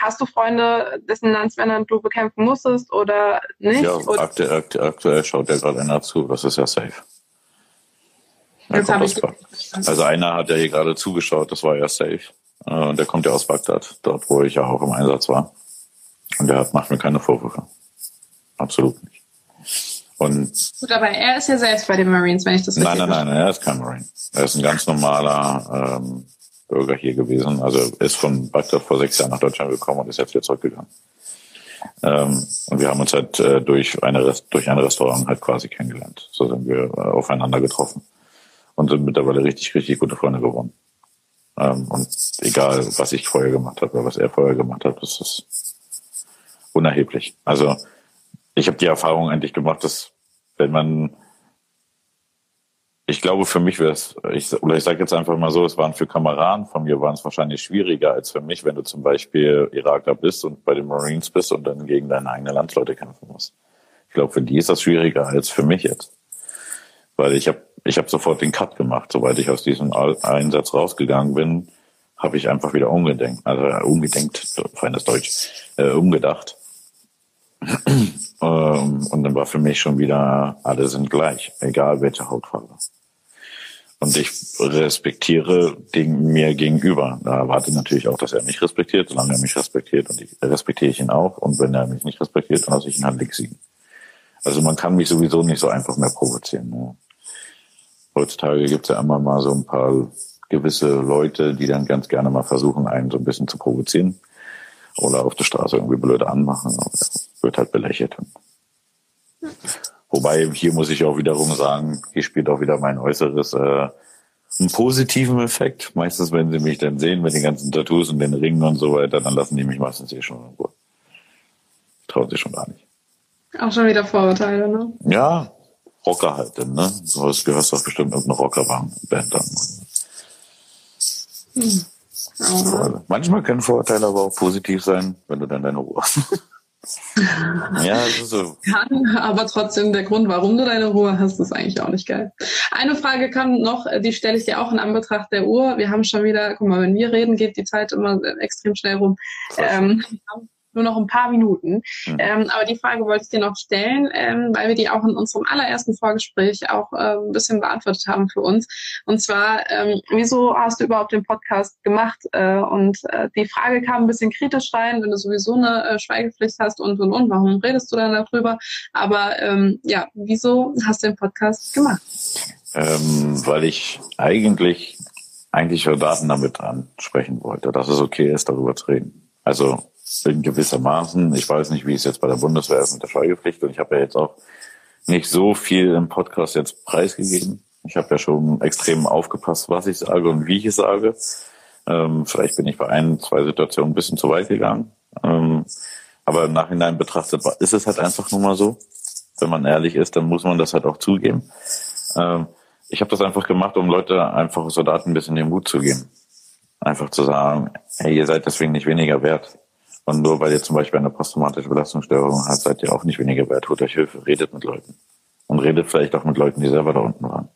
hast du Freunde, dessen Landsmänner du bekämpfen musstest oder nicht? Ja, oder? Aktuell, aktuell schaut ja gerade einer zu. Das ist ja safe. Also einer hat ja hier gerade zugeschaut, das war ja safe. Und der kommt ja aus Bagdad, dort wo ich ja auch im Einsatz war. Und der hat, macht mir keine Vorwürfe. Absolut nicht. Und Gut, aber er ist ja selbst bei den Marines, wenn ich das richtig Nein, nein, nein, er ist kein Marine. Er ist ein ganz normaler ähm, Bürger hier gewesen. Also ist von Bagdad vor sechs Jahren nach Deutschland gekommen und ist jetzt wieder zurückgegangen. Ähm, und wir haben uns halt äh, durch eine durch ein Restaurant halt quasi kennengelernt. So sind wir äh, aufeinander getroffen und sind mittlerweile richtig, richtig gute Freunde geworden. Ähm, und egal, was ich vorher gemacht habe oder was er vorher gemacht hat, das ist unerheblich. Also ich habe die Erfahrung eigentlich gemacht, dass wenn man ich glaube, für mich wäre es, ich, oder ich sage jetzt einfach mal so, es waren für Kameraden von mir waren es wahrscheinlich schwieriger als für mich, wenn du zum Beispiel Iraker bist und bei den Marines bist und dann gegen deine eigenen Landsleute kämpfen musst. Ich glaube, für die ist das schwieriger als für mich jetzt. Weil ich habe ich hab sofort den Cut gemacht. Sobald ich aus diesem Einsatz rausgegangen bin, habe ich einfach wieder umgedenkt, also äh, umgedenkt, feines Deutsch, äh, umgedacht. (clears throat) ähm, und dann war für mich schon wieder, alle sind gleich, egal welche Hautfarbe. Und ich respektiere den mir gegenüber. Da erwarte natürlich auch, dass er mich respektiert, solange er mich respektiert. Und ich respektiere ich ihn auch. Und wenn er mich nicht respektiert, dann lasse ich ihn halt links liegen. Also man kann mich sowieso nicht so einfach mehr provozieren. Ne? Heutzutage gibt es ja immer mal so ein paar gewisse Leute, die dann ganz gerne mal versuchen, einen so ein bisschen zu provozieren oder auf der Straße irgendwie blöde anmachen. Wird halt belächelt. Wobei, hier muss ich auch wiederum sagen, hier spielt auch wieder mein Äußeres äh, einen positiven Effekt. Meistens, wenn sie mich dann sehen mit den ganzen Tattoos und den Ringen und so weiter, dann lassen die mich meistens eh schon irgendwo. Trauen sich schon gar nicht. Auch schon wieder Vorurteile, ne? Ja, Rocker halt denn, ne? Du hast, gehörst doch bestimmt irgendeine Rockerband an. Hm. Also, manchmal können Vorurteile aber auch positiv sein, wenn du dann deine Ruhe hast. (laughs) Ja, das ist so. Kann, aber trotzdem der Grund, warum du deine Ruhe hast, ist eigentlich auch nicht geil. Eine Frage kam noch, die stelle ich dir auch in Anbetracht der Uhr. Wir haben schon wieder, guck mal, wenn wir reden, geht die Zeit immer extrem schnell rum. Ähm, nur noch ein paar Minuten. Mhm. Ähm, aber die Frage wollte ich dir noch stellen, ähm, weil wir die auch in unserem allerersten Vorgespräch auch äh, ein bisschen beantwortet haben für uns. Und zwar, ähm, wieso hast du überhaupt den Podcast gemacht? Äh, und äh, die Frage kam ein bisschen kritisch rein, wenn du sowieso eine äh, Schweigepflicht hast und und und, warum redest du dann darüber? Aber ähm, ja, wieso hast du den Podcast gemacht? Ähm, weil ich eigentlich eigentlich Daten damit ansprechen wollte, dass es okay ist, darüber zu reden. Also in gewissermaßen. Ich weiß nicht, wie es jetzt bei der Bundeswehr ist mit der Schweigepflicht und ich habe ja jetzt auch nicht so viel im Podcast jetzt preisgegeben. Ich habe ja schon extrem aufgepasst, was ich sage und wie ich es sage. Ähm, vielleicht bin ich bei ein, zwei Situationen ein bisschen zu weit gegangen. Ähm, aber im Nachhinein betrachtet ist es halt einfach nur mal so. Wenn man ehrlich ist, dann muss man das halt auch zugeben. Ähm, ich habe das einfach gemacht, um Leute einfach Soldaten ein bisschen den Mut zu geben. Einfach zu sagen, hey, ihr seid deswegen nicht weniger wert. Und nur weil ihr zum Beispiel eine posttraumatische Belastungsstörung habt, seid ihr auch nicht weniger wert. Holt euch Hilfe, redet mit Leuten. Und redet vielleicht auch mit Leuten, die selber da unten waren.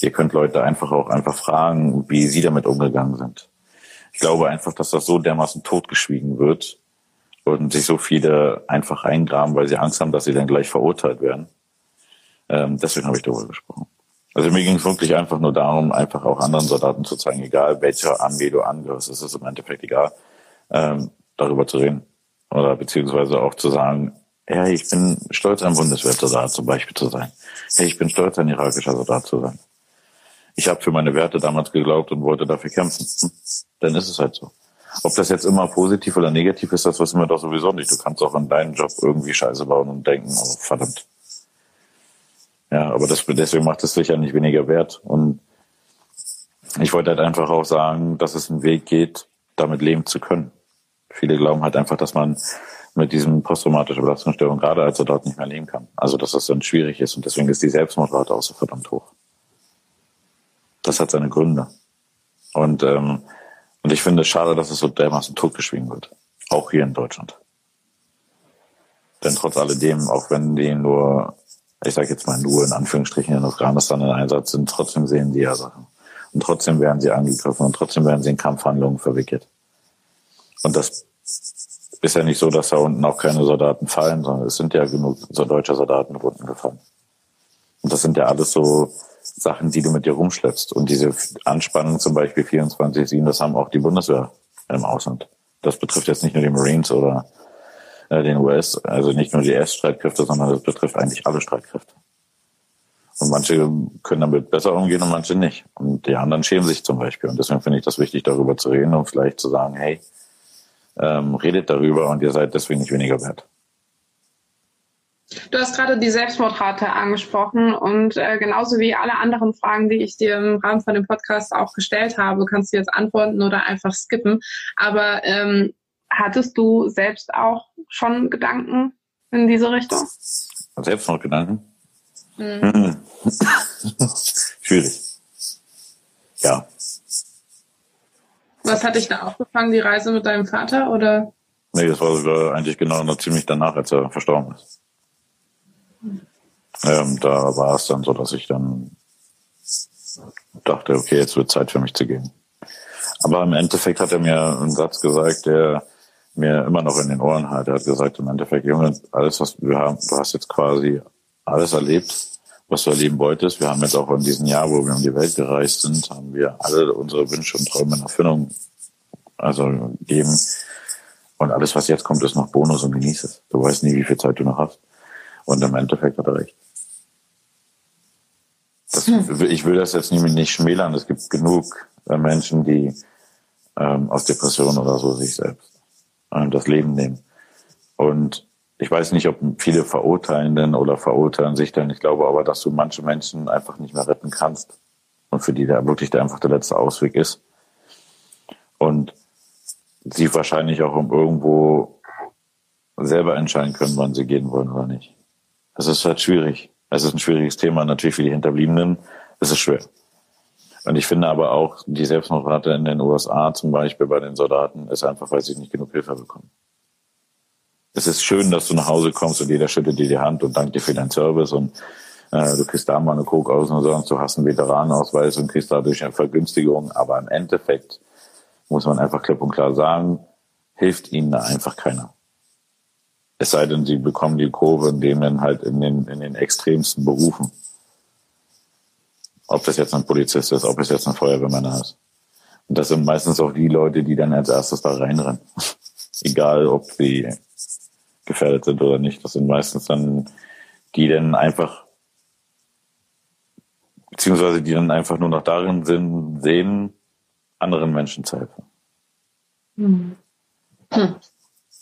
Ihr könnt Leute einfach auch einfach fragen, wie sie damit umgegangen sind. Ich glaube einfach, dass das so dermaßen totgeschwiegen wird und sich so viele einfach eingraben, weil sie Angst haben, dass sie dann gleich verurteilt werden. Ähm, deswegen habe ich darüber gesprochen. Also mir ging es wirklich einfach nur darum, einfach auch anderen Soldaten zu zeigen, egal welcher Armee du angehörst, es ist im Endeffekt egal. Ähm, darüber zu reden. Oder beziehungsweise auch zu sagen, ja, ich bin stolz, ein Bundeswehrsoldat zum Beispiel zu sein. Hey, ich bin stolz, ein irakischer Soldat zu sein. Ich habe für meine Werte damals geglaubt und wollte dafür kämpfen. Hm, dann ist es halt so. Ob das jetzt immer positiv oder negativ ist, das wissen wir doch sowieso nicht. Du kannst auch in deinem Job irgendwie Scheiße bauen und denken, oh, verdammt. Ja, aber das, deswegen macht es sicher nicht weniger wert. Und ich wollte halt einfach auch sagen, dass es einen Weg geht, damit leben zu können. Viele glauben halt einfach, dass man mit diesem posttraumatischen Belastungsstörung gerade als Soldat nicht mehr leben kann. Also dass das dann schwierig ist und deswegen ist die Selbstmordrate auch so verdammt hoch. Das hat seine Gründe. Und, ähm, und ich finde es schade, dass es so dermaßen totgeschwiegen wird. Auch hier in Deutschland. Denn trotz alledem, auch wenn die nur, ich sage jetzt mal nur in Anführungsstrichen in Afghanistan in Einsatz sind, trotzdem sehen die ja Sachen. Und trotzdem werden sie angegriffen und trotzdem werden sie in Kampfhandlungen verwickelt. Und das ist ja nicht so, dass da unten auch keine Soldaten fallen, sondern es sind ja genug so deutsche Soldaten unten gefallen. Und das sind ja alles so Sachen, die du mit dir rumschleppst. Und diese Anspannung zum Beispiel 24-7, das haben auch die Bundeswehr im Ausland. Das betrifft jetzt nicht nur die Marines oder äh, den US, also nicht nur die S-Streitkräfte, sondern das betrifft eigentlich alle Streitkräfte. Und manche können damit besser umgehen und manche nicht. Und die anderen schämen sich zum Beispiel. Und deswegen finde ich das wichtig, darüber zu reden und vielleicht zu sagen, hey, ähm, redet darüber und ihr seid deswegen nicht weniger wert. Du hast gerade die Selbstmordrate angesprochen und äh, genauso wie alle anderen Fragen, die ich dir im Rahmen von dem Podcast auch gestellt habe, kannst du jetzt antworten oder einfach skippen. Aber ähm, hattest du selbst auch schon Gedanken in diese Richtung? Selbstmordgedanken? Mhm. (laughs) Schwierig. Ja, was hat dich da aufgefangen, die Reise mit deinem Vater oder? Nee, das war sogar eigentlich genau noch ziemlich danach, als er verstorben ist. Ähm, da war es dann so, dass ich dann dachte, okay, jetzt wird Zeit für mich zu gehen. Aber im Endeffekt hat er mir einen Satz gesagt, der mir immer noch in den Ohren hat. Er hat gesagt, im Endeffekt, Junge, alles, was wir haben, du hast jetzt quasi alles erlebt, was du erleben wolltest. Wir haben jetzt auch in diesem Jahr, wo wir um die Welt gereist sind, haben wir alle unsere Wünsche und Träume in Erfüllung also geben. Und alles, was jetzt kommt, ist noch Bonus und genieß es. Du weißt nie, wie viel Zeit du noch hast. Und im Endeffekt hat er recht. Das, hm. Ich will das jetzt nicht schmälern. Es gibt genug äh, Menschen, die ähm, aus Depressionen oder so sich selbst ähm, das Leben nehmen. Und ich weiß nicht, ob viele verurteilen oder verurteilen sich denn. Ich glaube aber, dass du manche Menschen einfach nicht mehr retten kannst. Und für die da wirklich der einfach der letzte Ausweg ist. Und sie wahrscheinlich auch irgendwo selber entscheiden können, wann sie gehen wollen oder nicht. Es ist halt schwierig. Es ist ein schwieriges Thema. Natürlich für die Hinterbliebenen ist es schwer. Und ich finde aber auch, die Selbstmordrate in den USA zum Beispiel bei den Soldaten ist einfach, weil sie nicht genug Hilfe bekommen. Es ist schön, dass du nach Hause kommst und jeder schüttet dir die Hand und dankt dir für deinen Service und äh, du kriegst da mal eine Coke aus und sonst du hast einen Veteranenausweis und kriegst dadurch eine Vergünstigung. Aber im Endeffekt muss man einfach klipp und klar sagen, hilft ihnen da einfach keiner. Es sei denn, sie bekommen die Kurve in dem halt in den, in den extremsten Berufen. Ob das jetzt ein Polizist ist, ob es jetzt ein Feuerwehrmann ist. Und das sind meistens auch die Leute, die dann als erstes da reinrennen. (laughs) Egal, ob sie gefährdet sind oder nicht. Das sind meistens dann, die dann einfach, beziehungsweise die dann einfach nur noch darin sind, sehen, anderen Menschen zu helfen. Hm. Hm.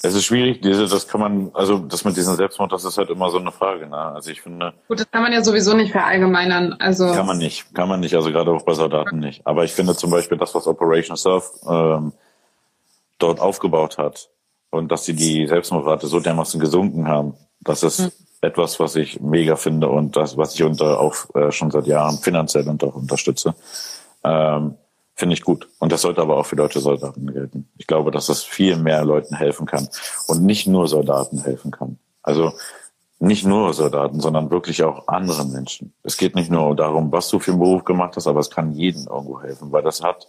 Es ist schwierig, diese, das kann man, also das mit diesem Selbstmord, das ist halt immer so eine Frage. Ne? Also ich finde. Gut, das kann man ja sowieso nicht verallgemeinern. Also kann man nicht, kann man nicht, also gerade auch bei Soldaten nicht. Aber ich finde zum Beispiel das, was Operation Surf ähm, dort aufgebaut hat und dass sie die Selbstmordrate so dermaßen gesunken haben, das ist mhm. etwas, was ich mega finde und das, was ich unter auch äh, schon seit Jahren finanziell unter, unterstütze. Ähm, Finde ich gut. Und das sollte aber auch für deutsche Soldaten gelten. Ich glaube, dass das viel mehr Leuten helfen kann und nicht nur Soldaten helfen kann. Also nicht nur Soldaten, sondern wirklich auch anderen Menschen. Es geht nicht nur darum, was du für einen Beruf gemacht hast, aber es kann jedem irgendwo helfen, weil das hat,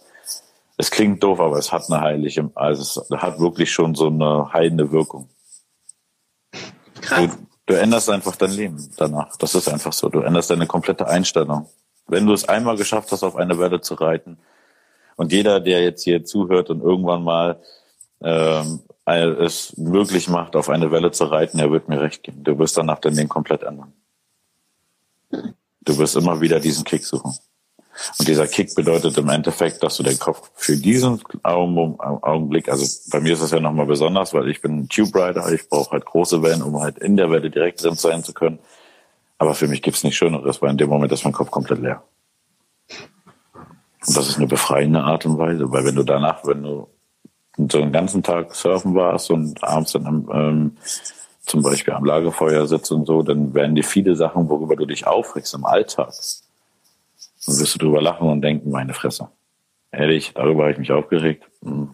es klingt doof, aber es hat eine heilige, also es hat wirklich schon so eine heilende Wirkung. Du, du änderst einfach dein Leben danach. Das ist einfach so. Du änderst deine komplette Einstellung. Wenn du es einmal geschafft hast, auf eine Welle zu reiten, und jeder, der jetzt hier zuhört und irgendwann mal ähm, es möglich macht, auf eine Welle zu reiten, er wird mir recht geben. Du wirst danach dein Leben komplett ändern. Du wirst immer wieder diesen Kick suchen. Und dieser Kick bedeutet im Endeffekt, dass du den Kopf für diesen Augenblick, also bei mir ist es ja nochmal besonders, weil ich bin ein Tube Rider, ich brauche halt große Wellen, um halt in der Welle direkt drin sein zu können. Aber für mich gibt's nichts Schöneres, weil in dem Moment ist mein Kopf komplett leer. Und das ist eine befreiende Art und Weise, weil wenn du danach, wenn du so einen ganzen Tag surfen warst und abends dann am, ähm, zum Beispiel am Lagerfeuer sitzt und so, dann werden dir viele Sachen, worüber du dich aufregst im Alltag, dann wirst du drüber lachen und denken, meine Fresse. Ehrlich, darüber habe ich mich aufgeregt. Hm.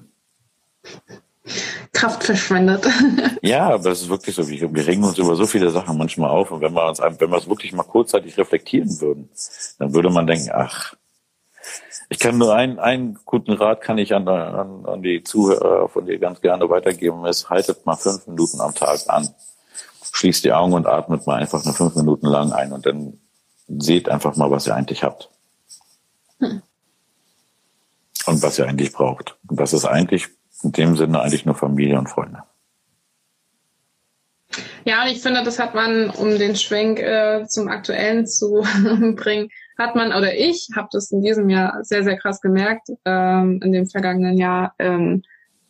Kraft verschwendet. (laughs) ja, aber es ist wirklich so. Wir, wir regen uns über so viele Sachen manchmal auf. Und wenn wir uns, wenn wir es wirklich mal kurzzeitig reflektieren würden, dann würde man denken, ach, ich kann nur einen, einen guten Rat kann ich an, an, an die Zuhörer von dir ganz gerne weitergeben, ist, haltet mal fünf Minuten am Tag an. Schließt die Augen und atmet mal einfach nur fünf Minuten lang ein und dann seht einfach mal, was ihr eigentlich habt. Hm. Und was ihr eigentlich braucht. Und das ist eigentlich in dem Sinne eigentlich nur Familie und Freunde. Ja, und ich finde, das hat man, um den Schwenk äh, zum Aktuellen zu (laughs) bringen, hat man oder ich habe das in diesem Jahr sehr, sehr krass gemerkt, ähm, in dem vergangenen Jahr, ähm,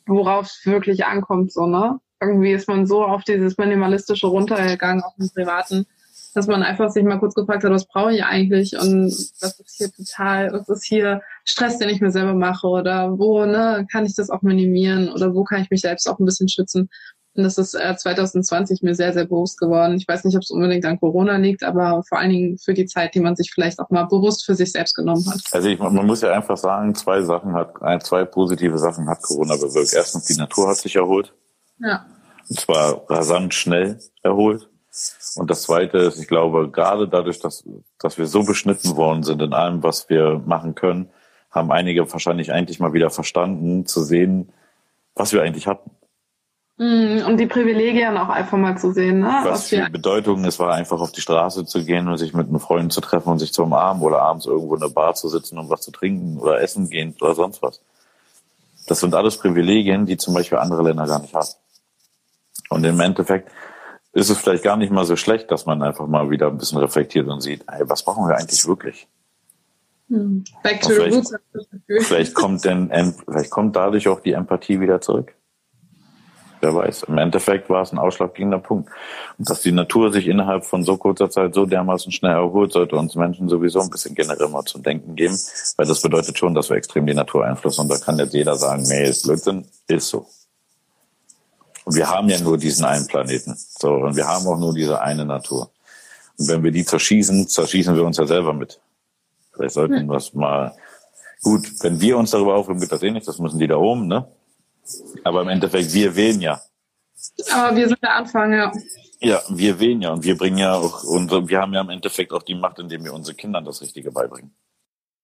worauf es wirklich ankommt, so, ne? Irgendwie ist man so auf dieses Minimalistische runtergegangen, auch im Privaten, dass man einfach sich mal kurz gefragt hat, was brauche ich eigentlich und was ist hier total, was ist hier Stress, den ich mir selber mache oder wo, ne, kann ich das auch minimieren oder wo kann ich mich selbst auch ein bisschen schützen. Und das ist äh, 2020 mir sehr, sehr bewusst geworden. Ich weiß nicht, ob es unbedingt an Corona liegt, aber vor allen Dingen für die Zeit, die man sich vielleicht auch mal bewusst für sich selbst genommen hat. Also ich, man muss ja einfach sagen, zwei Sachen hat, zwei positive Sachen hat Corona bewirkt. Erstens, die Natur hat sich erholt. Ja. Und zwar rasant schnell erholt. Und das zweite ist, ich glaube, gerade dadurch, dass, dass wir so beschnitten worden sind in allem, was wir machen können, haben einige wahrscheinlich eigentlich mal wieder verstanden, zu sehen, was wir eigentlich hatten. Mhm, um die Privilegien auch einfach mal zu sehen. Ne? Was für Bedeutung es war, einfach auf die Straße zu gehen und sich mit einem Freund zu treffen und sich zu umarmen oder abends irgendwo in der Bar zu sitzen und was zu trinken oder essen gehen oder sonst was. Das sind alles Privilegien, die zum Beispiel andere Länder gar nicht haben. Und im Endeffekt ist es vielleicht gar nicht mal so schlecht, dass man einfach mal wieder ein bisschen reflektiert und sieht, ey, was brauchen wir eigentlich wirklich? Hm. Back to the roots. Vielleicht kommt denn, (laughs) vielleicht kommt dadurch auch die Empathie wieder zurück. Wer weiß. Im Endeffekt war es ein ausschlaggebender Punkt. Und dass die Natur sich innerhalb von so kurzer Zeit so dermaßen schnell erholt, sollte uns Menschen sowieso ein bisschen generell mal zum Denken geben, weil das bedeutet schon, dass wir extrem die Natur einflussen. Und da kann jetzt jeder sagen, nee, ist Blödsinn, ist so. Und wir haben ja nur diesen einen Planeten. So, und wir haben auch nur diese eine Natur. Und wenn wir die zerschießen, zerschießen wir uns ja selber mit. Vielleicht sollten wir es mal, gut, wenn wir uns darüber aufregen, wird das eh nicht, das müssen die da oben, ne? Aber im Endeffekt, wir wählen ja. Aber wir sind der Anfang, ja. Ja, wir wählen ja und wir bringen ja auch unsere, wir haben ja im Endeffekt auch die Macht, indem wir unseren Kindern das Richtige beibringen.